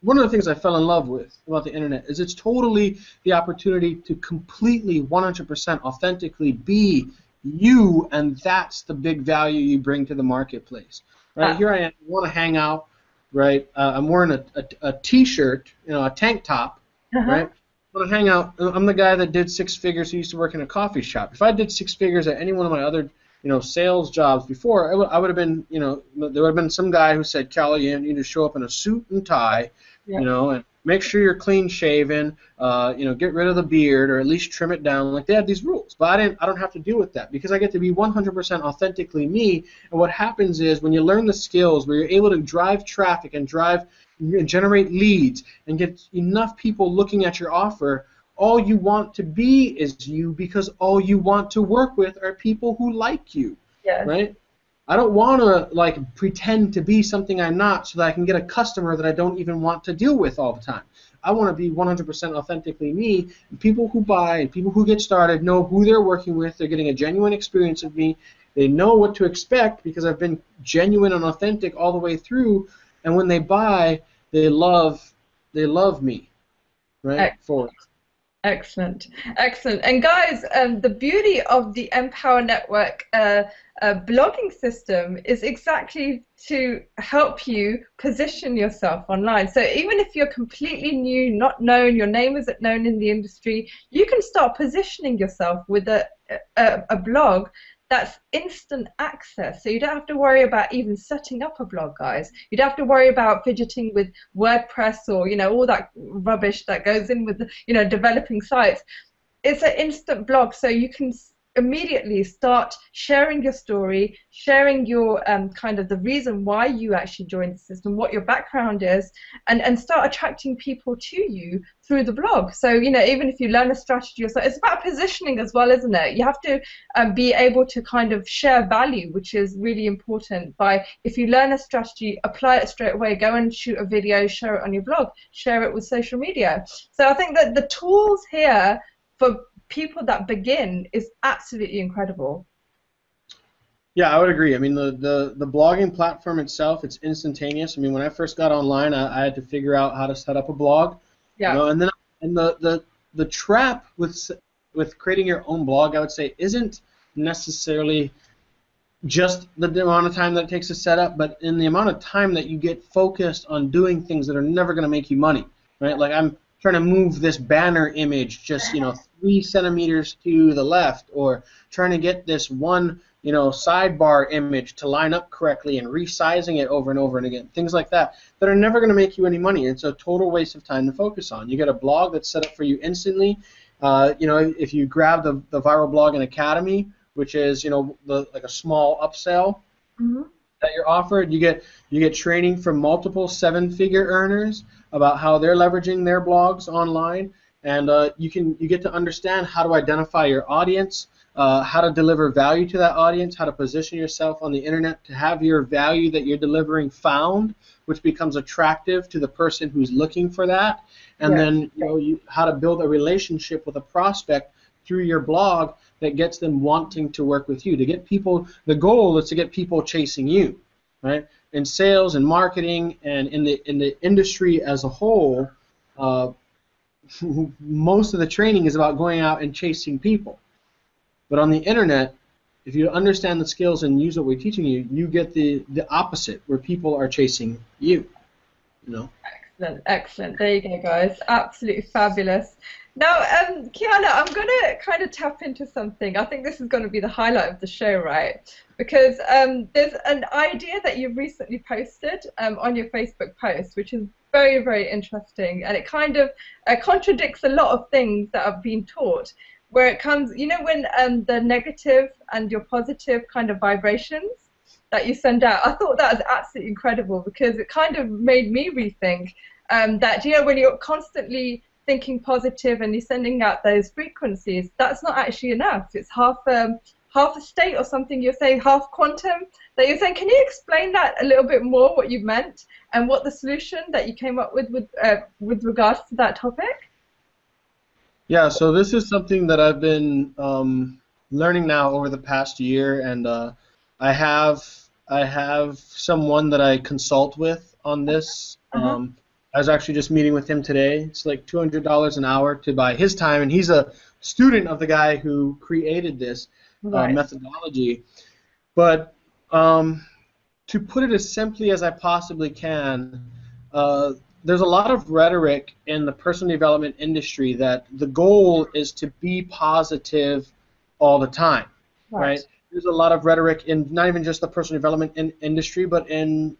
[SPEAKER 2] one of the things I fell in love with about the internet is it's totally the opportunity to completely, 100% authentically be you, and that's the big value you bring to the marketplace. Right here, I am. I want to hang out. Right, uh, I'm wearing a, a, a t-shirt, you know, a tank top. Uh-huh. Right, to hang out. I'm the guy that did six figures. Who used to work in a coffee shop. If I did six figures at any one of my other you know, sales jobs before, I, w- I would have been, you know, there would have been some guy who said, Kelly, you need to show up in a suit and tie, yeah. you know, and make sure you're clean shaven, uh, you know, get rid of the beard or at least trim it down. Like they had these rules, but I didn't. I don't have to deal with that because I get to be 100% authentically me. And what happens is when you learn the skills where you're able to drive traffic and drive and generate leads and get enough people looking at your offer. All you want to be is you because all you want to work with are people who like you.
[SPEAKER 1] Yes.
[SPEAKER 2] Right? I don't want to like pretend to be something I'm not so that I can get a customer that I don't even want to deal with all the time. I want to be 100% authentically me. And people who buy and people who get started know who they're working with. They're getting a genuine experience of me. They know what to expect because I've been genuine and authentic all the way through. And when they buy, they love they love me, right? For
[SPEAKER 1] Excellent, excellent. And guys, um, the beauty of the Empower Network uh, uh, blogging system is exactly to help you position yourself online. So even if you're completely new, not known, your name isn't known in the industry, you can start positioning yourself with a, a, a blog that's instant access. So you don't have to worry about even setting up a blog, guys. You don't have to worry about fidgeting with WordPress or you know all that rubbish that goes in with you know developing sites. It's an instant blog, so you can immediately start sharing your story, sharing your um, kind of the reason why you actually joined the system, what your background is, and, and start attracting people to you through the blog. So, you know, even if you learn a strategy yourself, it's about positioning as well, isn't it? You have to um, be able to kind of share value, which is really important. By if you learn a strategy, apply it straight away, go and shoot a video, share it on your blog, share it with social media. So I think that the tools here for people that begin is absolutely incredible.
[SPEAKER 2] Yeah, I would agree. I mean, the, the, the blogging platform itself, it's instantaneous. I mean, when I first got online, I, I had to figure out how to set up a blog.
[SPEAKER 1] Yeah.
[SPEAKER 2] You know, and then and the, the the trap with with creating your own blog, I would say, isn't necessarily just the amount of time that it takes to set up, but in the amount of time that you get focused on doing things that are never going to make you money, right? Like I'm trying to move this banner image just you know three centimeters to the left, or trying to get this one you know sidebar image to line up correctly and resizing it over and over and again, things like that that are never going to make you any money. It's a total waste of time to focus on. You get a blog that's set up for you instantly. Uh, you know, if you grab the, the Viral Blogging Academy, which is you know the, like a small upsell
[SPEAKER 1] mm-hmm.
[SPEAKER 2] That you're offered, you get you get training from multiple seven-figure earners about how they're leveraging their blogs online, and uh, you can you get to understand how to identify your audience, uh, how to deliver value to that audience, how to position yourself on the internet to have your value that you're delivering found, which becomes attractive to the person who's looking for that, and then you know you, how to build a relationship with a prospect through your blog that gets them wanting to work with you. To get people, the goal is to get people chasing you, right? in sales and marketing and in the in the industry as a whole, uh, (laughs) most of the training is about going out and chasing people. But on the internet, if you understand the skills and use what we're teaching you, you get the the opposite, where people are chasing you. You know.
[SPEAKER 1] Excellent, excellent. There you go, guys. Absolutely fabulous. Now, um, Kiana, I'm going to kind of tap into something. I think this is going to be the highlight of the show, right? Because um, there's an idea that you've recently posted um, on your Facebook post, which is very, very interesting, and it kind of uh, contradicts a lot of things that have been taught. Where it comes, you know, when um, the negative and your positive kind of vibrations that you send out, I thought that was absolutely incredible because it kind of made me rethink um, that, you know, when you're constantly thinking positive and you're sending out those frequencies, that's not actually enough. It's half um, half a state or something. You're saying half quantum. That you're saying. Can you explain that a little bit more? What you meant and what the solution that you came up with with uh, with regards to that topic?
[SPEAKER 2] Yeah. So this is something that I've been um, learning now over the past year, and uh, I have I have someone that I consult with on this. Uh-huh. Um, I was actually just meeting with him today. It's like $200 an hour to buy his time, and he's a student of the guy who created this uh, methodology. But um, to put it as simply as I possibly can, uh, there's a lot of rhetoric in the personal development industry that the goal is to be positive all the time, right? right? There's a lot of rhetoric in not even just the personal development in industry, but in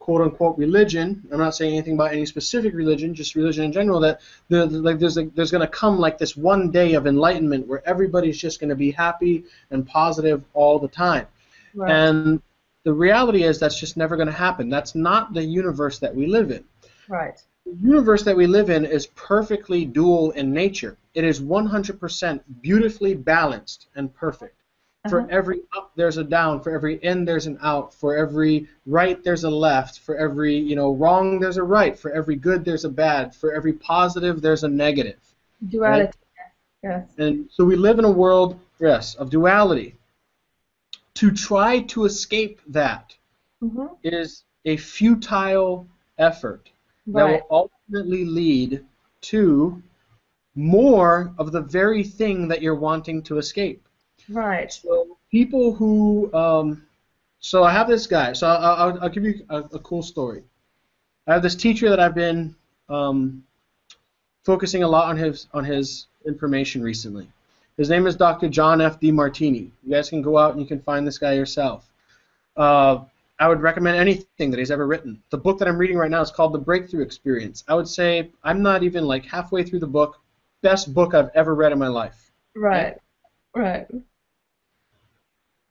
[SPEAKER 2] quote unquote religion. I'm not saying anything about any specific religion, just religion in general. That the, like there's a, there's going to come like this one day of enlightenment where everybody's just going to be happy and positive all the time. Right. And the reality is that's just never going to happen. That's not the universe that we live in.
[SPEAKER 1] Right.
[SPEAKER 2] The universe that we live in is perfectly dual in nature. It is 100% beautifully balanced and perfect. For uh-huh. every up, there's a down. For every in, there's an out. For every right, there's a left. For every you know wrong, there's a right. For every good, there's a bad. For every positive, there's a negative.
[SPEAKER 1] Duality. Right? Yes.
[SPEAKER 2] And so we live in a world, yes, of duality. To try to escape that
[SPEAKER 1] mm-hmm.
[SPEAKER 2] is a futile effort
[SPEAKER 1] right.
[SPEAKER 2] that will ultimately lead to more of the very thing that you're wanting to escape.
[SPEAKER 1] Right.
[SPEAKER 2] So people who, um, so I have this guy. So I'll, I'll, I'll give you a, a, cool story. I have this teacher that I've been um, focusing a lot on his on his information recently. His name is Dr. John F. Demartini. You guys can go out and you can find this guy yourself. Uh, I would recommend anything that he's ever written. The book that I'm reading right now is called The Breakthrough Experience. I would say I'm not even like halfway through the book. Best book I've ever read in my life.
[SPEAKER 1] Right Right.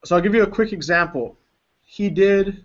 [SPEAKER 2] So I'll give you a quick example. He did.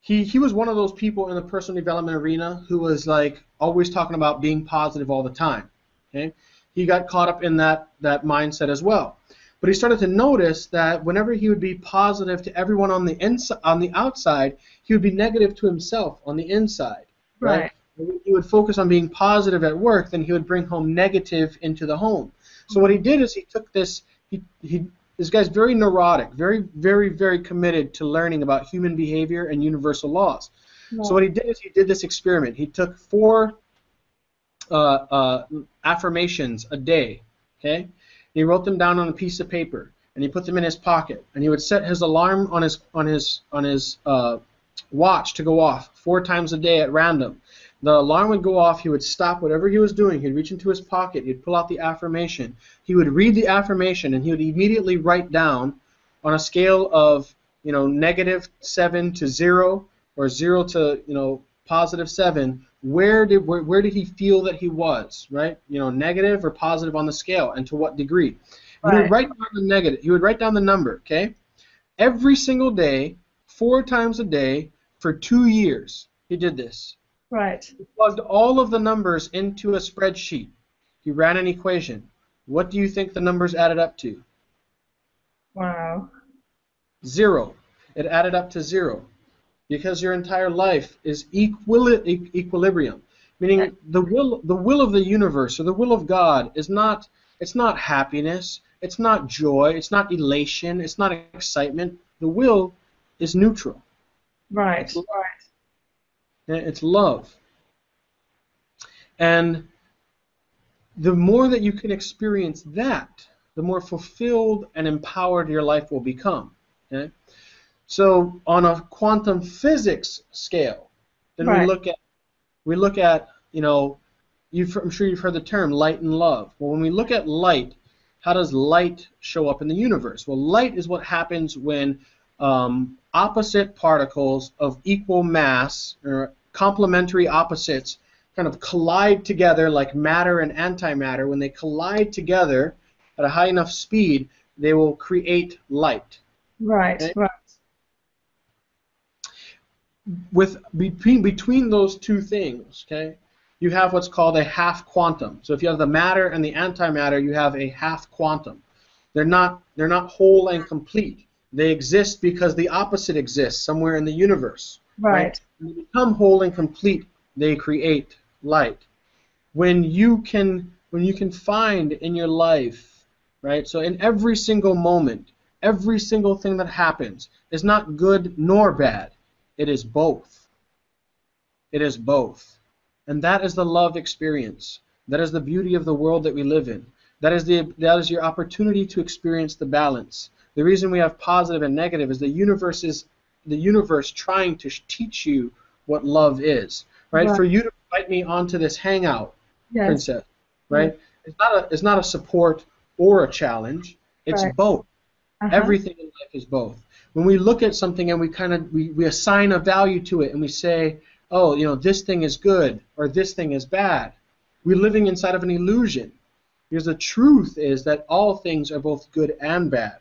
[SPEAKER 2] He he was one of those people in the personal development arena who was like always talking about being positive all the time. Okay. He got caught up in that that mindset as well. But he started to notice that whenever he would be positive to everyone on the inside, on the outside, he would be negative to himself on the inside. Right. right. He would focus on being positive at work, then he would bring home negative into the home. So what he did is he took this. He, he this guy's very neurotic, very very very committed to learning about human behavior and universal laws. Right. So what he did is he did this experiment. He took four uh, uh, affirmations a day. Okay. He wrote them down on a piece of paper and he put them in his pocket. And he would set his alarm on his on his on his uh, watch to go off four times a day at random. The alarm would go off. He would stop whatever he was doing. He'd reach into his pocket. He'd pull out the affirmation. He would read the affirmation and he would immediately write down on a scale of you know negative seven to zero or zero to you know positive seven where did where, where did he feel that he was, right? You know, negative or positive on the scale, and to what degree? Right. He would write down the negative. He would write down the number, okay? Every single day, four times a day, for two years. He did this.
[SPEAKER 1] Right.
[SPEAKER 2] He plugged all of the numbers into a spreadsheet. He ran an equation. What do you think the numbers added up to?
[SPEAKER 1] Wow.
[SPEAKER 2] Zero. It added up to zero because your entire life is equili- equilibrium, meaning the will the will of the universe or the will of God is not it's not happiness, it's not joy, it's not elation, it's not excitement. The will is neutral.
[SPEAKER 1] Right. It's, right.
[SPEAKER 2] Eh, it's love. And the more that you can experience that, the more fulfilled and empowered your life will become. Okay? So on a quantum physics scale, then right. we look at we look at you know, I'm sure you've heard the term light and love. Well, when we look at light, how does light show up in the universe? Well, light is what happens when um, opposite particles of equal mass or complementary opposites kind of collide together like matter and antimatter. When they collide together at a high enough speed, they will create light.
[SPEAKER 1] Right, okay? right
[SPEAKER 2] with between between those two things, okay, you have what's called a half quantum. So if you have the matter and the antimatter, you have a half quantum. They're not they're not whole and complete. They exist because the opposite exists somewhere in the universe.
[SPEAKER 1] Right.
[SPEAKER 2] they become whole and complete, they create light. When you can when you can find in your life, right? So in every single moment, every single thing that happens is not good nor bad. It is both. It is both. And that is the love experience. That is the beauty of the world that we live in. That is the that is your opportunity to experience the balance. The reason we have positive and negative is the universe is the universe trying to teach you what love is. Right? right. For you to invite me onto this hangout, yes. princess, right? Yes. It's not a it's not a support or a challenge. It's right. both. Uh-huh. Everything in life is both when we look at something and we kind of we, we assign a value to it and we say, oh, you know, this thing is good or this thing is bad, we're living inside of an illusion. Because the truth is that all things are both good and bad.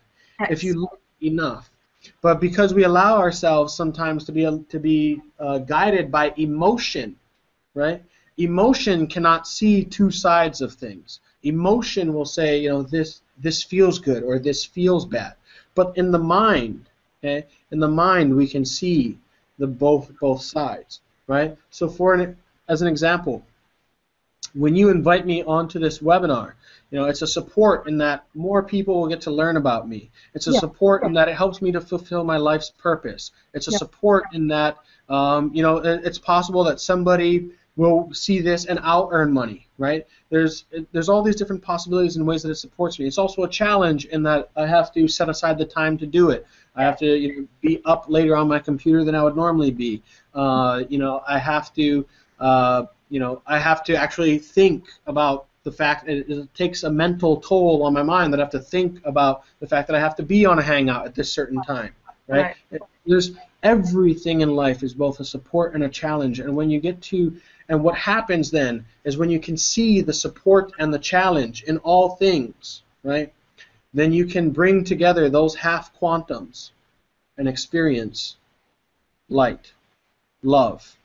[SPEAKER 2] If you look enough. But because we allow ourselves sometimes to be to be uh, guided by emotion, right? Emotion cannot see two sides of things. Emotion will say, you know, this this feels good or this feels bad. But in the mind, Okay? In the mind, we can see the both both sides, right? So for an, as an example, when you invite me onto this webinar, you know, it's a support in that more people will get to learn about me. It's a yeah. support in that it helps me to fulfill my life's purpose. It's a yeah. support in that, um, you know, it's possible that somebody will see this and I'll earn money, right? There's there's all these different possibilities and ways that it supports me. It's also a challenge in that I have to set aside the time to do it. I have to you know, be up later on my computer than I would normally be. Uh, you know, I have to uh, you know I have to actually think about the fact that it, takes a mental toll on my mind that I have to think about the fact that I have to be on a hangout at this certain time, right? right. There's everything in life is both a support and a challenge, and when you get to and what happens then is when you can see the support and the challenge in all things, right? then you can bring together those half quantums and experience light, love,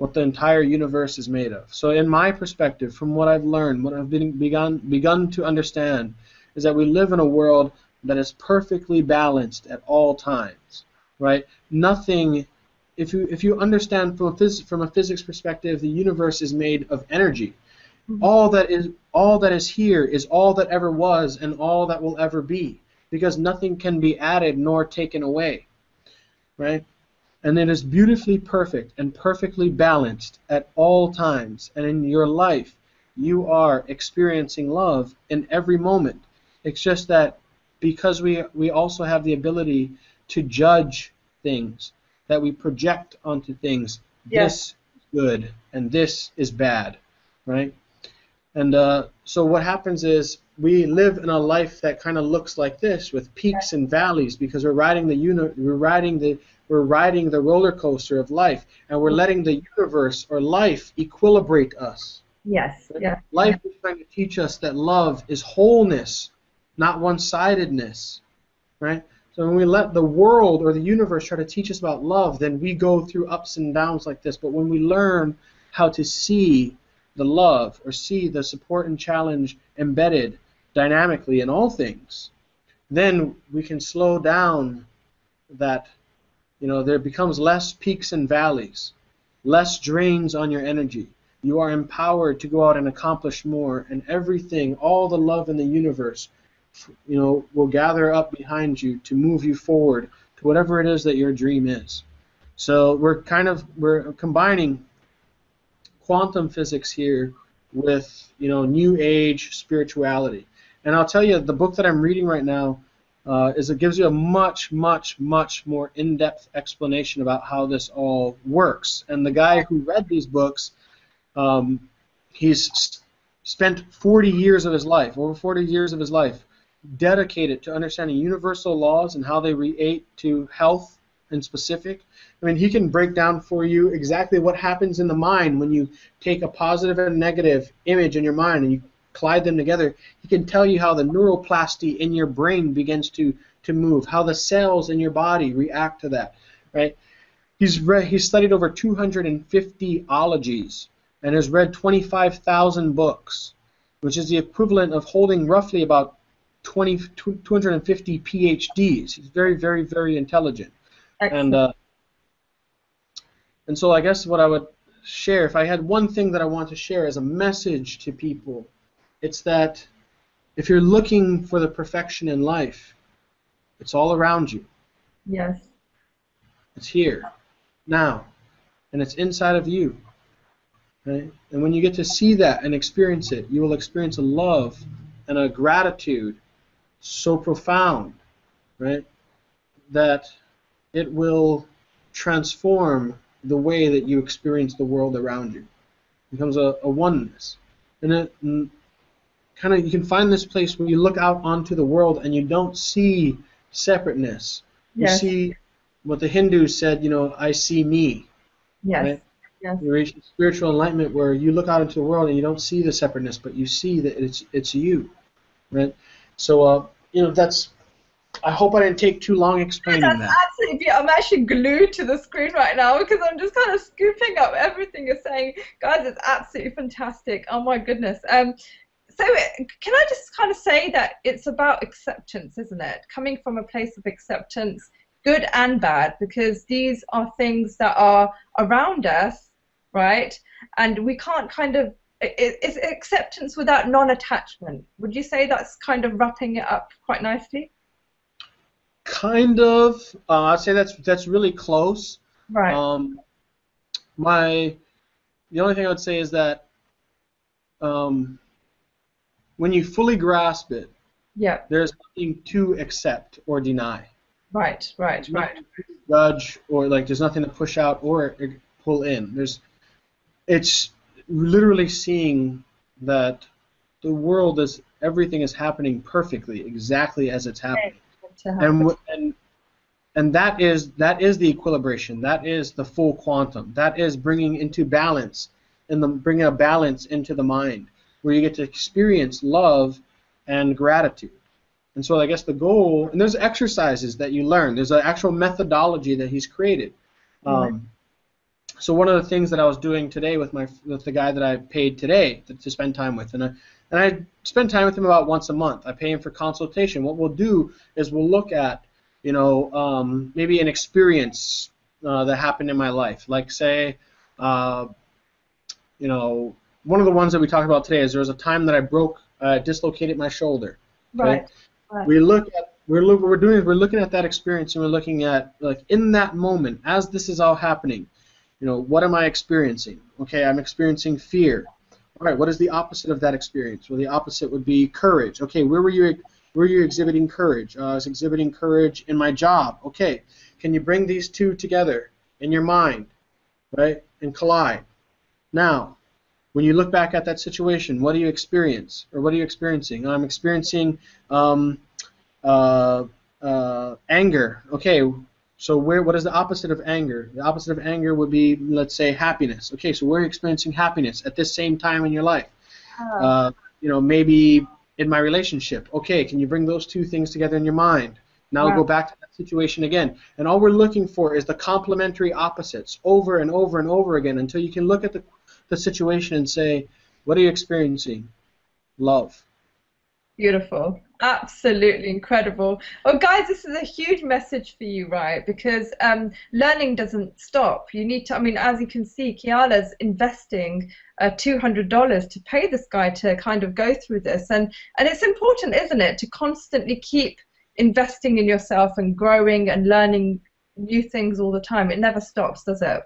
[SPEAKER 2] what the entire universe is made of. So, in my perspective, from what I've learned, what I've been, begun begun to understand, is that we live in a world that is perfectly balanced at all times. Right? Nothing. If you if you understand from a phys- from a physics perspective, the universe is made of energy. Mm-hmm. All that is all that is here is all that ever was and all that will ever be, because nothing can be added nor taken away. Right? And it is beautifully perfect and perfectly balanced at all times. And in your life, you are experiencing love in every moment. It's just that because we we also have the ability to judge things that we project onto things. Yes. This is good and this is bad, right? And uh, so what happens is we live in a life that kind of looks like this with peaks and valleys because we're riding the uni- we're riding the we're riding the roller coaster of life and we're letting the universe or life equilibrate us.
[SPEAKER 3] Yes. Yeah.
[SPEAKER 2] Life is trying to teach us that love is wholeness, not one-sidedness, right? So when we let the world or the universe try to teach us about love, then we go through ups and downs like this. But when we learn how to see the love or see the support and challenge embedded dynamically in all things, then we can slow down that you know, there becomes less peaks and valleys, less drains on your energy. You are empowered to go out and accomplish more, and everything, all the love in the universe, you know, will gather up behind you to move you forward to whatever it is that your dream is. So we're kind of we're combining quantum physics here with you know new age spirituality. And I'll tell you, the book that I'm reading right now uh, is it gives you a much, much, much more in-depth explanation about how this all works. And the guy who read these books, um, he's spent 40 years of his life, over 40 years of his life, dedicated to understanding universal laws and how they relate to health in specific. I mean, he can break down for you exactly what happens in the mind when you take a positive and negative image in your mind and you collide them together, he can tell you how the neuroplasty in your brain begins to, to move, how the cells in your body react to that, right? He's read, he's studied over 250 ologies and has read 25,000 books, which is the equivalent of holding roughly about 20, 250 PhDs. He's very, very, very intelligent. Excellent. And uh, and so I guess what I would share, if I had one thing that I want to share as a message to people it's that if you're looking for the perfection in life, it's all around you.
[SPEAKER 3] Yes.
[SPEAKER 2] It's here, now, and it's inside of you. Right? And when you get to see that and experience it, you will experience a love and a gratitude so profound, right, that it will transform the way that you experience the world around you. It becomes a, a oneness. And it, kind of you can find this place where you look out onto the world and you don't see separateness. Yes. You see what the Hindus said, you know, I see me.
[SPEAKER 3] Yes. Right? Yes.
[SPEAKER 2] You reach spiritual enlightenment where you look out into the world and you don't see the separateness, but you see that it's it's you, right? So, uh, you know, that's. I hope I didn't take too long explaining
[SPEAKER 3] that's
[SPEAKER 2] that.
[SPEAKER 3] Absolutely, I'm actually glued to the screen right now because I'm just kind of scooping up everything you're saying, guys. It's absolutely fantastic. Oh my goodness. Um, so can I just kind of say that it's about acceptance, isn't it? Coming from a place of acceptance, good and bad, because these are things that are around us, right? And we can't kind of it's acceptance without non-attachment. Would you say that's kind of wrapping it up quite nicely?
[SPEAKER 2] Kind of. Uh, I'd say that's that's really close.
[SPEAKER 3] Right.
[SPEAKER 2] Um, my the only thing I would say is that um, when you fully grasp it,
[SPEAKER 3] yeah,
[SPEAKER 2] there's nothing to accept or deny.
[SPEAKER 3] Right, right,
[SPEAKER 2] there's
[SPEAKER 3] right.
[SPEAKER 2] Judge or like there's nothing to push out or uh, pull in. There's it's literally seeing that the world is everything is happening perfectly, exactly as it's happening. And and and that is that is the equilibration. That is the full quantum. That is bringing into balance and the bringing a balance into the mind where you get to experience love and gratitude. And so I guess the goal, and there's exercises that you learn. There's an actual methodology that he's created. Um, so one of the things that I was doing today with my with the guy that I paid today to, to spend time with, and I and I spend time with him about once a month. I pay him for consultation. What we'll do is we'll look at, you know, um, maybe an experience uh, that happened in my life. Like say, uh, you know, one of the ones that we talked about today is there was a time that I broke, uh, dislocated my shoulder.
[SPEAKER 1] Right. right.
[SPEAKER 2] We look at we're look, what we're doing is we're looking at that experience and we're looking at like in that moment as this is all happening, you know, what am I experiencing? Okay, I'm experiencing fear. All right, what is the opposite of that experience? Well, the opposite would be courage. Okay, where were you? Where were you exhibiting courage? Uh, I was exhibiting courage in my job. Okay, can you bring these two together in your mind, right, and collide? Now, when you look back at that situation, what do you experience, or what are you experiencing? I'm experiencing um, uh, uh, anger. Okay, so where what is the opposite of anger? The opposite of anger would be, let's say, happiness. Okay, so we're experiencing happiness at this same time in your life. Oh. Uh, you know, maybe in my relationship. Okay, can you bring those two things together in your mind? Now we'll go back to that situation again. And all we're looking for is the complementary opposites over and over and over again until you can look at the, the situation and say, what are you experiencing? Love.
[SPEAKER 1] Beautiful. Absolutely incredible. Well, guys, this is a huge message for you, right? Because um, learning doesn't stop. You need to, I mean, as you can see, Kiala's investing uh, $200 to pay this guy to kind of go through this. And, and it's important, isn't it, to constantly keep investing in yourself and growing and learning new things all the time. It never stops, does it?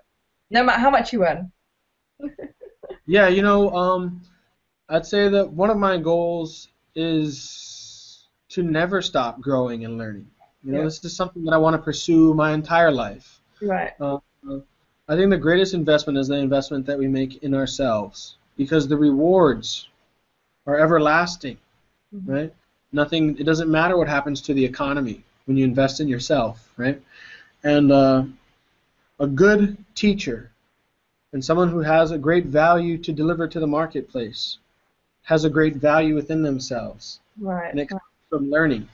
[SPEAKER 1] No matter how much you earn.
[SPEAKER 2] Yeah, you know, um, I'd say that one of my goals is to never stop growing and learning. You know, yeah. this is something that I want to pursue my entire life.
[SPEAKER 1] Right. Uh,
[SPEAKER 2] I think the greatest investment is the investment that we make in ourselves because the rewards are everlasting, mm-hmm. right? Nothing. It doesn't matter what happens to the economy when you invest in yourself, right? And uh, a good teacher and someone who has a great value to deliver to the marketplace has a great value within themselves.
[SPEAKER 1] Right.
[SPEAKER 2] And it comes from learning.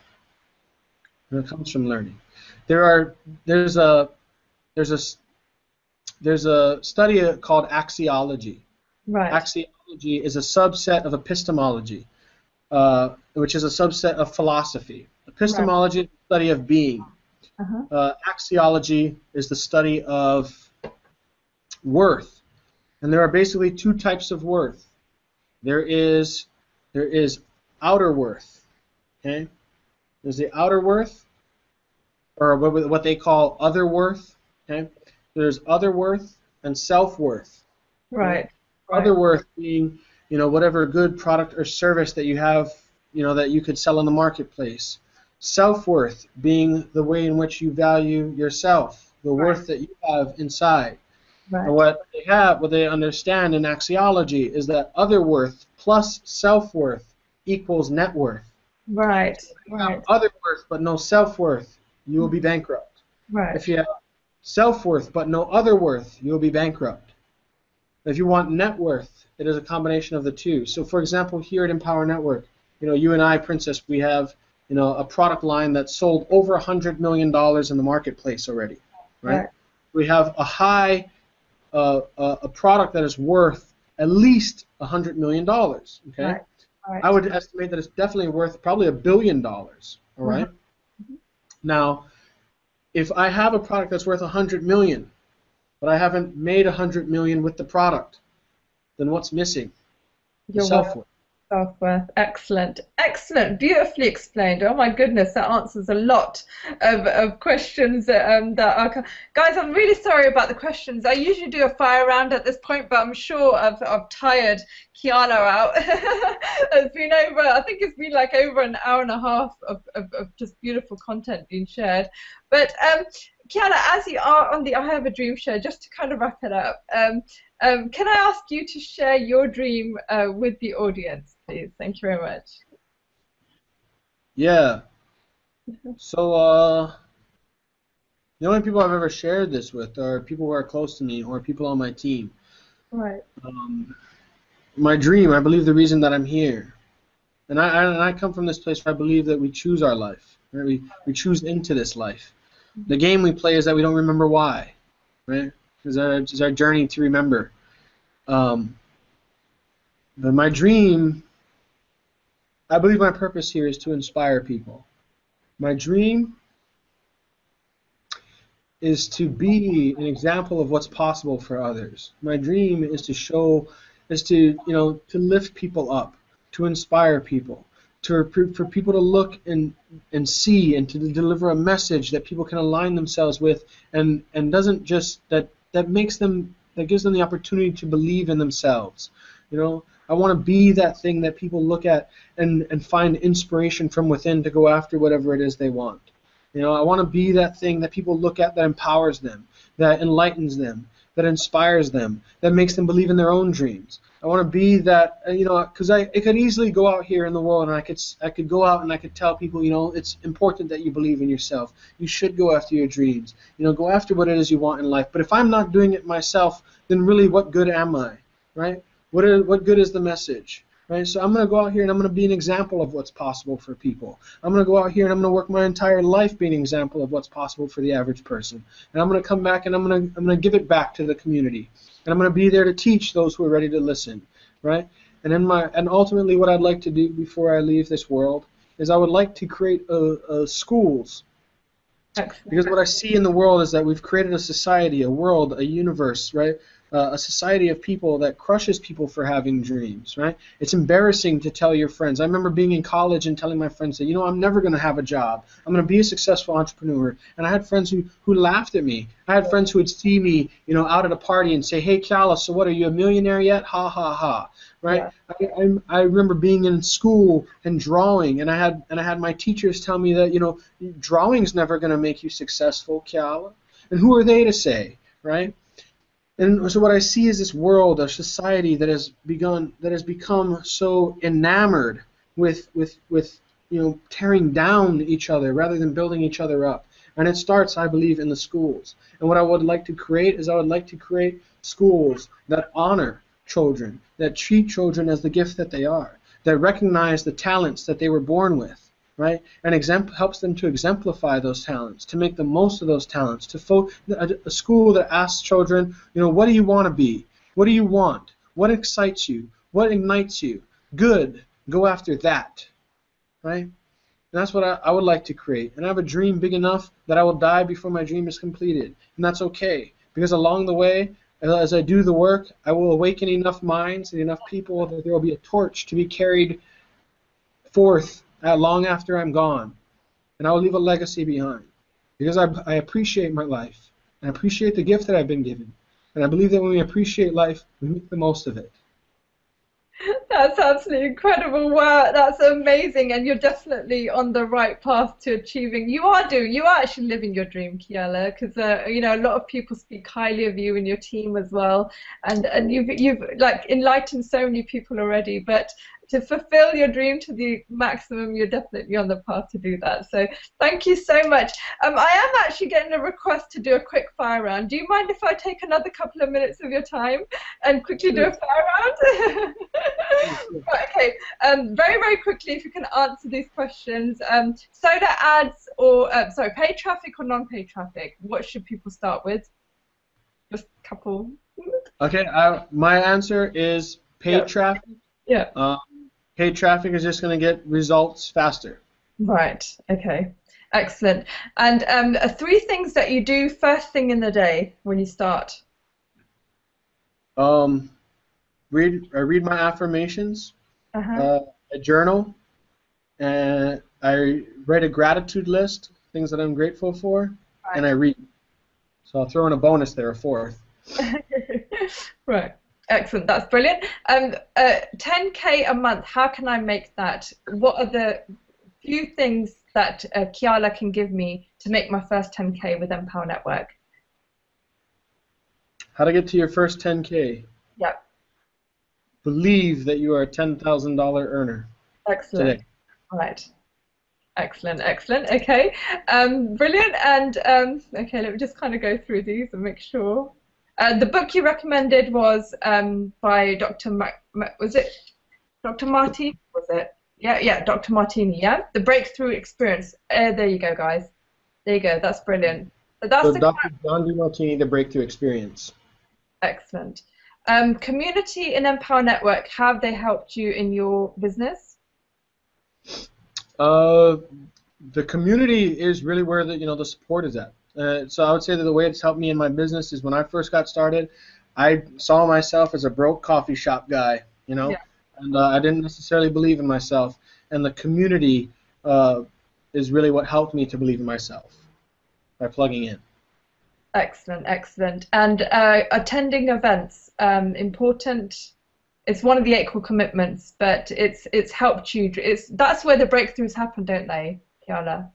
[SPEAKER 2] And it comes from learning. There are there's a there's a there's a study called axiology.
[SPEAKER 1] Right.
[SPEAKER 2] Axiology is a subset of epistemology, uh, which is a subset of philosophy. Epistemology right. is the study of being. Uh-huh. Uh, axiology is the study of worth. And there are basically two types of worth. There is there is outer worth. Okay? There's the outer worth, or what they call other worth. Okay? There's other worth and self worth.
[SPEAKER 1] Right.
[SPEAKER 2] right. Other worth being, you know, whatever good product or service that you have, you know, that you could sell in the marketplace. Self worth being the way in which you value yourself, the right. worth that you have inside. Right. And what they have, what they understand in axiology is that other worth plus self worth equals net worth.
[SPEAKER 1] Right.
[SPEAKER 2] If you right. other worth but no self worth, you will be mm-hmm. bankrupt.
[SPEAKER 1] Right.
[SPEAKER 2] If you have self worth but no other worth, you will be bankrupt. If you want net worth, it is a combination of the two. So, for example, here at Empower Network, you know, you and I, Princess, we have you know a product line that's sold over a hundred million dollars in the marketplace already, right? right. We have a high uh, a product that is worth at least a hundred million dollars. Okay, right. Right. I would estimate that it's definitely worth probably a billion dollars. All right? mm-hmm. Now, if I have a product that's worth a hundred million, but I haven't made a hundred million with the product, then what's missing?
[SPEAKER 1] Your self worth. Self-worth. Excellent. Excellent. Beautifully explained. Oh my goodness, that answers a lot of, of questions um, that are... Guys, I'm really sorry about the questions. I usually do a fire round at this point, but I'm sure I've, I've tired Kiala out. (laughs) it's been over, I think it's been like over an hour and a half of, of, of just beautiful content being shared. But um, Kiala, as you are on the I Have a Dream show, just to kind of wrap it up, um, um, can I ask you to share your dream uh, with the audience, please? Thank you very much.
[SPEAKER 2] Yeah. So, uh, the only people I've ever shared this with are people who are close to me or people on my team.
[SPEAKER 1] Right.
[SPEAKER 2] Um, my dream, I believe the reason that I'm here, And I, and I come from this place where I believe that we choose our life. Right? We, we choose into this life. The game we play is that we don't remember why. Right? It's our, it's our journey to remember. Um, but my dream, I believe my purpose here is to inspire people. My dream is to be an example of what's possible for others. My dream is to show, is to you know to lift people up, to inspire people, to for people to look and and see and to deliver a message that people can align themselves with and and doesn't just that that makes them that gives them the opportunity to believe in themselves. You know, I want to be that thing that people look at and and find inspiration from within to go after whatever it is they want. You know, I want to be that thing that people look at that empowers them, that enlightens them, that inspires them, that makes them believe in their own dreams. I want to be that, uh, you know, because I it could easily go out here in the world and I could I could go out and I could tell people, you know, it's important that you believe in yourself. You should go after your dreams. You know, go after what it is you want in life. But if I'm not doing it myself, then really, what good am I, right? What is, what good is the message? Right? So I'm going to go out here and I'm going to be an example of what's possible for people. I'm going to go out here and I'm going to work my entire life being an example of what's possible for the average person. And I'm going to come back and I'm going to I'm going to give it back to the community. And I'm going to be there to teach those who are ready to listen, right? And in my and ultimately what I'd like to do before I leave this world is I would like to create a, a schools because what I see in the world is that we've created a society, a world, a universe, right, uh, a society of people that crushes people for having dreams, right? It's embarrassing to tell your friends. I remember being in college and telling my friends that, you know, I'm never going to have a job. I'm going to be a successful entrepreneur. And I had friends who, who laughed at me. I had friends who would see me, you know, out at a party and say, hey, Kiala, so what, are you a millionaire yet? Ha, ha, ha, right? Yeah. I, I, I remember being in school and drawing, and I had and I had my teachers tell me that, you know, drawing's never going to make you successful, Kiala. And who are they to say, right? And so what I see is this world, a society that has begun, that has become so enamored with, with, with, you know, tearing down each other rather than building each other up. And it starts, I believe, in the schools. And what I would like to create is I would like to create schools that honor children, that treat children as the gift that they are, that recognize the talents that they were born with, right? And helps them to exemplify those talents, to make the most of those talents. To fo- a, a school that asks children, you know, what do you want to be? What do you want? What excites you? What ignites you? Good. Go after that, right? And that's what I, I would like to create. And I have a dream big enough that I will die before my dream is completed, and that's okay because along the way, as I do the work, I will awaken enough minds and enough people that there will be a torch to be carried forth long after I'm gone, and I will leave a legacy behind because I, I appreciate my life and I appreciate the gift that I've been given, and I believe that when we appreciate life, we make the most of it.
[SPEAKER 1] That's absolutely incredible. Wow, that's amazing, and you're definitely on the right path to achieving. You are doing, you are actually living your dream, Kiala, because uh, you know a lot of people speak highly of you and your team as well, and and you've you've like enlightened so many people already. But to fulfill your dream to the maximum, you're definitely on the path to do that. So thank you so much. Um, I am actually getting a request to do a quick fire round. Do you mind if I take another couple of minutes of your time and quickly do a fire round? (laughs) right, okay. Um, very, very quickly, if you can answer these questions. Um, solo ads or, uh, sorry, paid traffic or non-paid traffic? What should people start with? Just a couple.
[SPEAKER 2] Okay, uh, my answer is paid
[SPEAKER 1] yeah.
[SPEAKER 2] traffic.
[SPEAKER 1] Yeah.
[SPEAKER 2] Um, paid traffic is just going to get results faster.
[SPEAKER 1] Right. Okay. Excellent. And um, three things that you do first thing in the day when you start.
[SPEAKER 2] Um, read. I read my affirmations.
[SPEAKER 1] Uh-huh.
[SPEAKER 2] Uh, I journal, and I write a gratitude list, things that I'm grateful for,
[SPEAKER 1] right.
[SPEAKER 2] and I read. So I'll throw in a bonus there, a fourth. (laughs)
[SPEAKER 1] right. Excellent. That's brilliant. Um, uh, 10k a month. How can I make that? What are the few things that uh, Kiala can give me to make my first 10k with Empower Network?
[SPEAKER 2] How to get to your first 10k?
[SPEAKER 1] Yep.
[SPEAKER 2] Believe that you are a $10,000 earner.
[SPEAKER 1] Excellent.
[SPEAKER 2] Today.
[SPEAKER 1] All right. Excellent, excellent. Okay, um, brilliant. And um, okay, let me just kind of go through these and make sure. Uh, the book you recommended was um, by Dr. Ma- Ma- was it Dr. Marty? Was it? Yeah, yeah, Dr. Martini. Yeah, the breakthrough experience. Uh, there you go, guys. There you go. That's brilliant. That's
[SPEAKER 2] so
[SPEAKER 1] the
[SPEAKER 2] Dr. John Demartini, the breakthrough experience.
[SPEAKER 1] excellent. Um, community and Empower Network. Have they helped you in your business?
[SPEAKER 2] Uh, the community is really where the you know the support is at. Uh, so I would say that the way it's helped me in my business is when I first got started, I saw myself as a broke coffee shop guy, you know,
[SPEAKER 1] Yeah.
[SPEAKER 2] and uh, I didn't necessarily believe in myself. And the community uh, is really what helped me to believe in myself by plugging in.
[SPEAKER 1] Excellent, excellent. And uh, attending events, um, important. It's one of the eight core commitments, but it's it's helped you. It's that's where the breakthroughs happen, don't they, Kiala?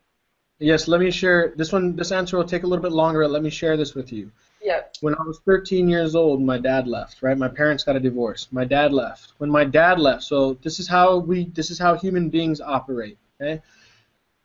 [SPEAKER 2] Yes, let me share this one. This answer will take a little bit longer. but Let me share this with you.
[SPEAKER 1] Yep.
[SPEAKER 2] When I was 13 years old, my dad left. Right, my parents got a divorce. My dad left. When my dad left, so this is how we, this is how human beings operate. Okay,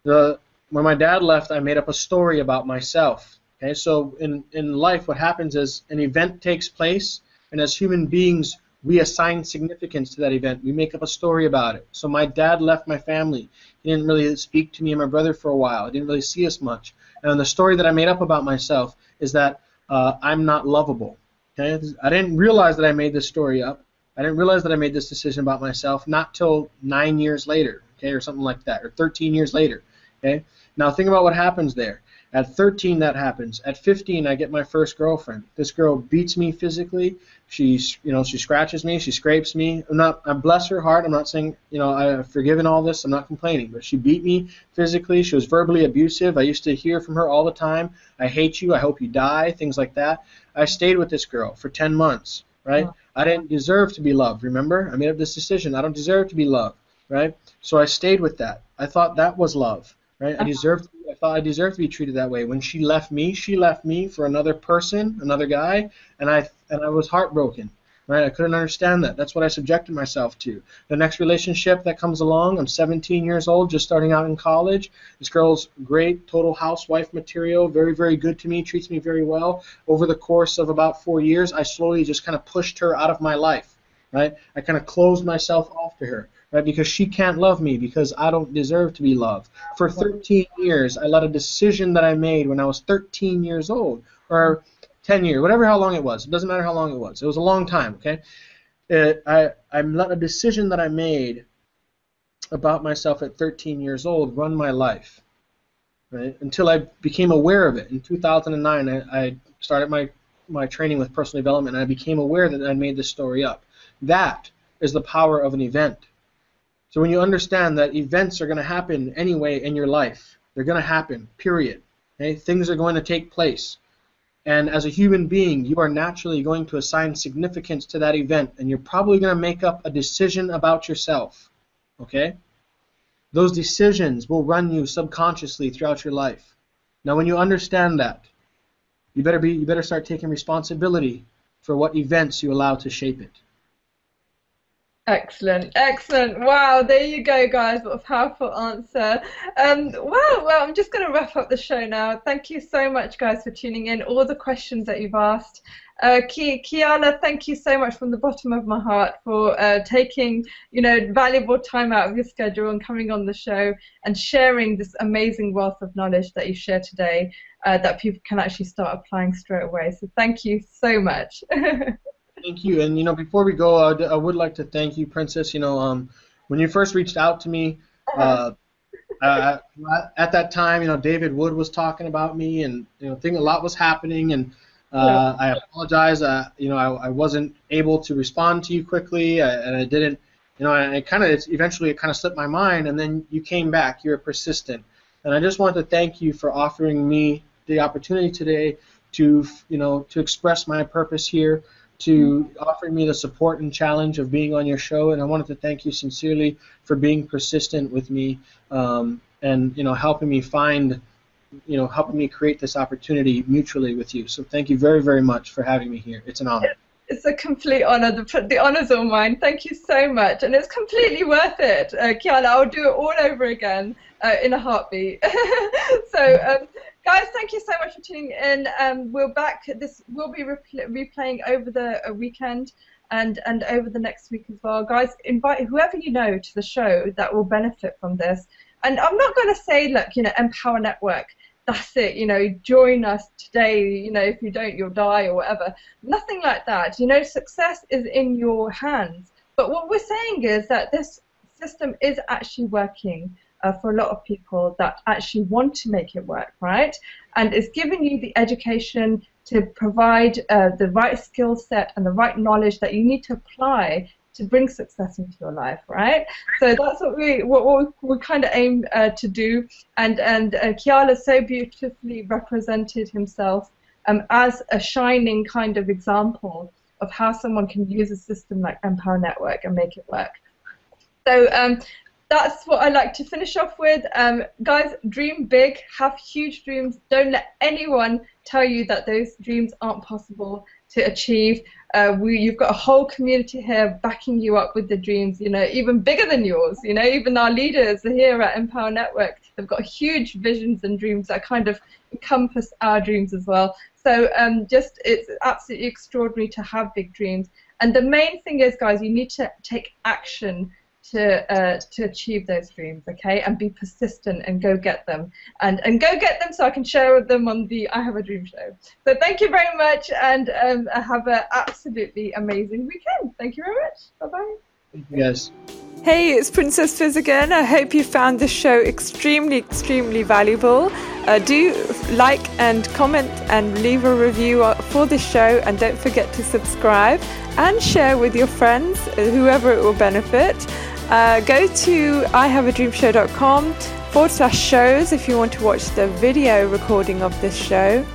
[SPEAKER 2] the when my dad left, I made up a story about myself. Okay, so in in life, what happens is an event takes place, and as human beings, we assign significance to that event. We make up a story about it. So my dad left my family. He didn't really speak to me and my brother for a while. He didn't really see us much. And the story that I made up about myself is that uh, I'm not lovable. Okay, I didn't realize that I made this story up. I didn't realize that I made this decision about myself not till nine years later. Okay, or something like that, or 13 years later. Okay. Now think about what happens there. At 13, that happens. At 15, I get my first girlfriend. This girl beats me physically. She's, you know, she scratches me. She scrapes me. I'm not. I bless her heart. I'm not saying, you know, I've forgiven all this. I'm not complaining. But she beat me physically. She was verbally abusive. I used to hear from her all the time. I hate you. I hope you die. Things like that. I stayed with this girl for 10 months. Right.
[SPEAKER 1] Wow.
[SPEAKER 2] I didn't deserve to be loved. Remember, I made up this decision. I don't deserve to be loved. Right. So I stayed with that. I thought that was love. Right. I uh-huh. deserved. I thought I deserved to be treated that way. When she left me, she left me for another person, another guy, and I and I was heartbroken. Right? I couldn't understand that. That's what I subjected myself to. The next relationship that comes along, I'm 17 years old, just starting out in college. This girl's great, total housewife material, very, very good to me, treats me very well. Over the course of about four years, I slowly just kind of pushed her out of my life. Right? I kind of closed myself off to her right? Because she can't love me because I don't deserve to be loved. For 13 years, I let a decision that I made when I was 13 years old, or 10 years, whatever how long it was. It doesn't matter how long it was. It was a long time, okay? It, I I let a decision that I made about myself at 13 years old run my life, right? Until I became aware of it. In 2009, I, I started my my training with personal development, and I became aware that I made this story up. That is the power of an event. So when you understand that events are going to happen anyway in your life, they're going to happen, period. Okay? Things are going to take place. And as a human being, you are naturally going to assign significance to that event, and you're probably going to make up a decision about yourself. Okay? Those decisions will run you subconsciously throughout your life. Now, when you understand that, you better be you better start taking responsibility for what events you allow to shape it.
[SPEAKER 1] Excellent, excellent. Wow, there you go, guys. What a powerful answer. Um, well, well, I'm just going to wrap up the show now. Thank you so much, guys, for tuning in. All the questions that you've asked. Uh, thank you so much from the bottom of my heart for uh, taking, you know, valuable time out of your schedule and coming on the show and sharing this amazing wealth of knowledge that you share today uh, that people can actually start applying straight away. So thank you so much. (laughs)
[SPEAKER 2] Thank you. And you know, before we go, I, I would like to thank you, Princess. You know, um, when you first reached out to me, uh, (laughs) uh, at that time, you know, David Wood was talking about me, and you know, think a lot was happening, and uh, I apologize. Uh, you know, I, I wasn't able to respond to you quickly, uh, and I didn't. You know, and it kind of eventually it kind of slipped my mind, and then you came back. You were persistent, and I just want to thank you for offering me the opportunity today to, you know, to express my purpose here to offering me the support and challenge of being on your show, and I wanted to thank you sincerely for being persistent with me um, and you know helping me find, you know, helping me create this opportunity mutually with you. So thank you very very much for having me here. It's an honor.
[SPEAKER 1] It's a complete honor. The, the honor's all mine. Thank you so much, and it's completely worth it, uh, Kiana. I'll do it all over again uh, in a heartbeat. (laughs) so. Um, Guys, thank you so much for tuning in. Um, we're back. This will be repl- replaying over the uh, weekend. and and over the next week as well. Guys, invite whoever you know to the show that will benefit from this. And I'm not going to say, look, you know, Empower Network. That's it, you know, join us today, you know, if you don't, you'll die or whatever. Nothing like that. You know, success is in your hands. But what we're saying is that this system is actually working uh, for a lot of people that actually want to make it work, right? And it's giving you the education to provide uh, the right skill set and the right knowledge that you need to apply to bring success into your life, right? So that's what we what, what we kind of aim uh, to do. And and uh, Kiala so beautifully represented himself um, as a shining kind of example of how someone can use a system like Empower Network and make it work. So um, that's what I like to finish off with. Um, guys, dream big, have huge dreams. Don't let anyone tell you that those dreams aren't possible to achieve. Uh, we, you've got a whole community here backing you up with the dreams, you know, even bigger than yours. You know, even our leaders here at Empower Network, they've got huge visions and dreams that kind of encompass our dreams as well. So um, just, it's absolutely extraordinary to have big dreams. And the main thing is, guys, you need to take action to uh, to achieve those dreams, okay, and be persistent and go get them, and and go get them so I can share them on the I Have a Dream show. So thank you very much, and um, have an absolutely amazing weekend. Thank you very much. Bye bye.
[SPEAKER 2] Thank you guys.
[SPEAKER 4] Hey, it's Princess Fizz again. I hope you found this show extremely, extremely valuable. Uh, do like and comment and leave a review uh, for this show, and don't forget to subscribe and share with your friends, uh, whoever it will benefit. Uh, go to ihaveadreamshow.com forward slash shows if you want to watch the video recording of this show.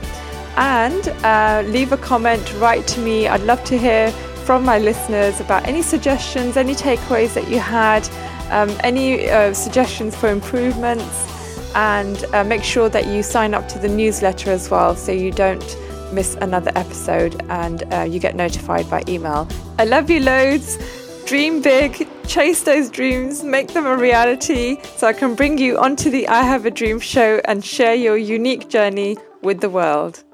[SPEAKER 4] And uh, leave a comment, write to me. I'd love to hear from my listeners about any suggestions, any takeaways that you had, um, any uh, suggestions for improvements, and uh, make sure that you sign up to the newsletter as well so you don't miss another episode and uh, you get notified by email. I love you loads. Dream big, chase those dreams, make them a reality so I can bring you onto the I Have a Dream show and share your unique journey with the world.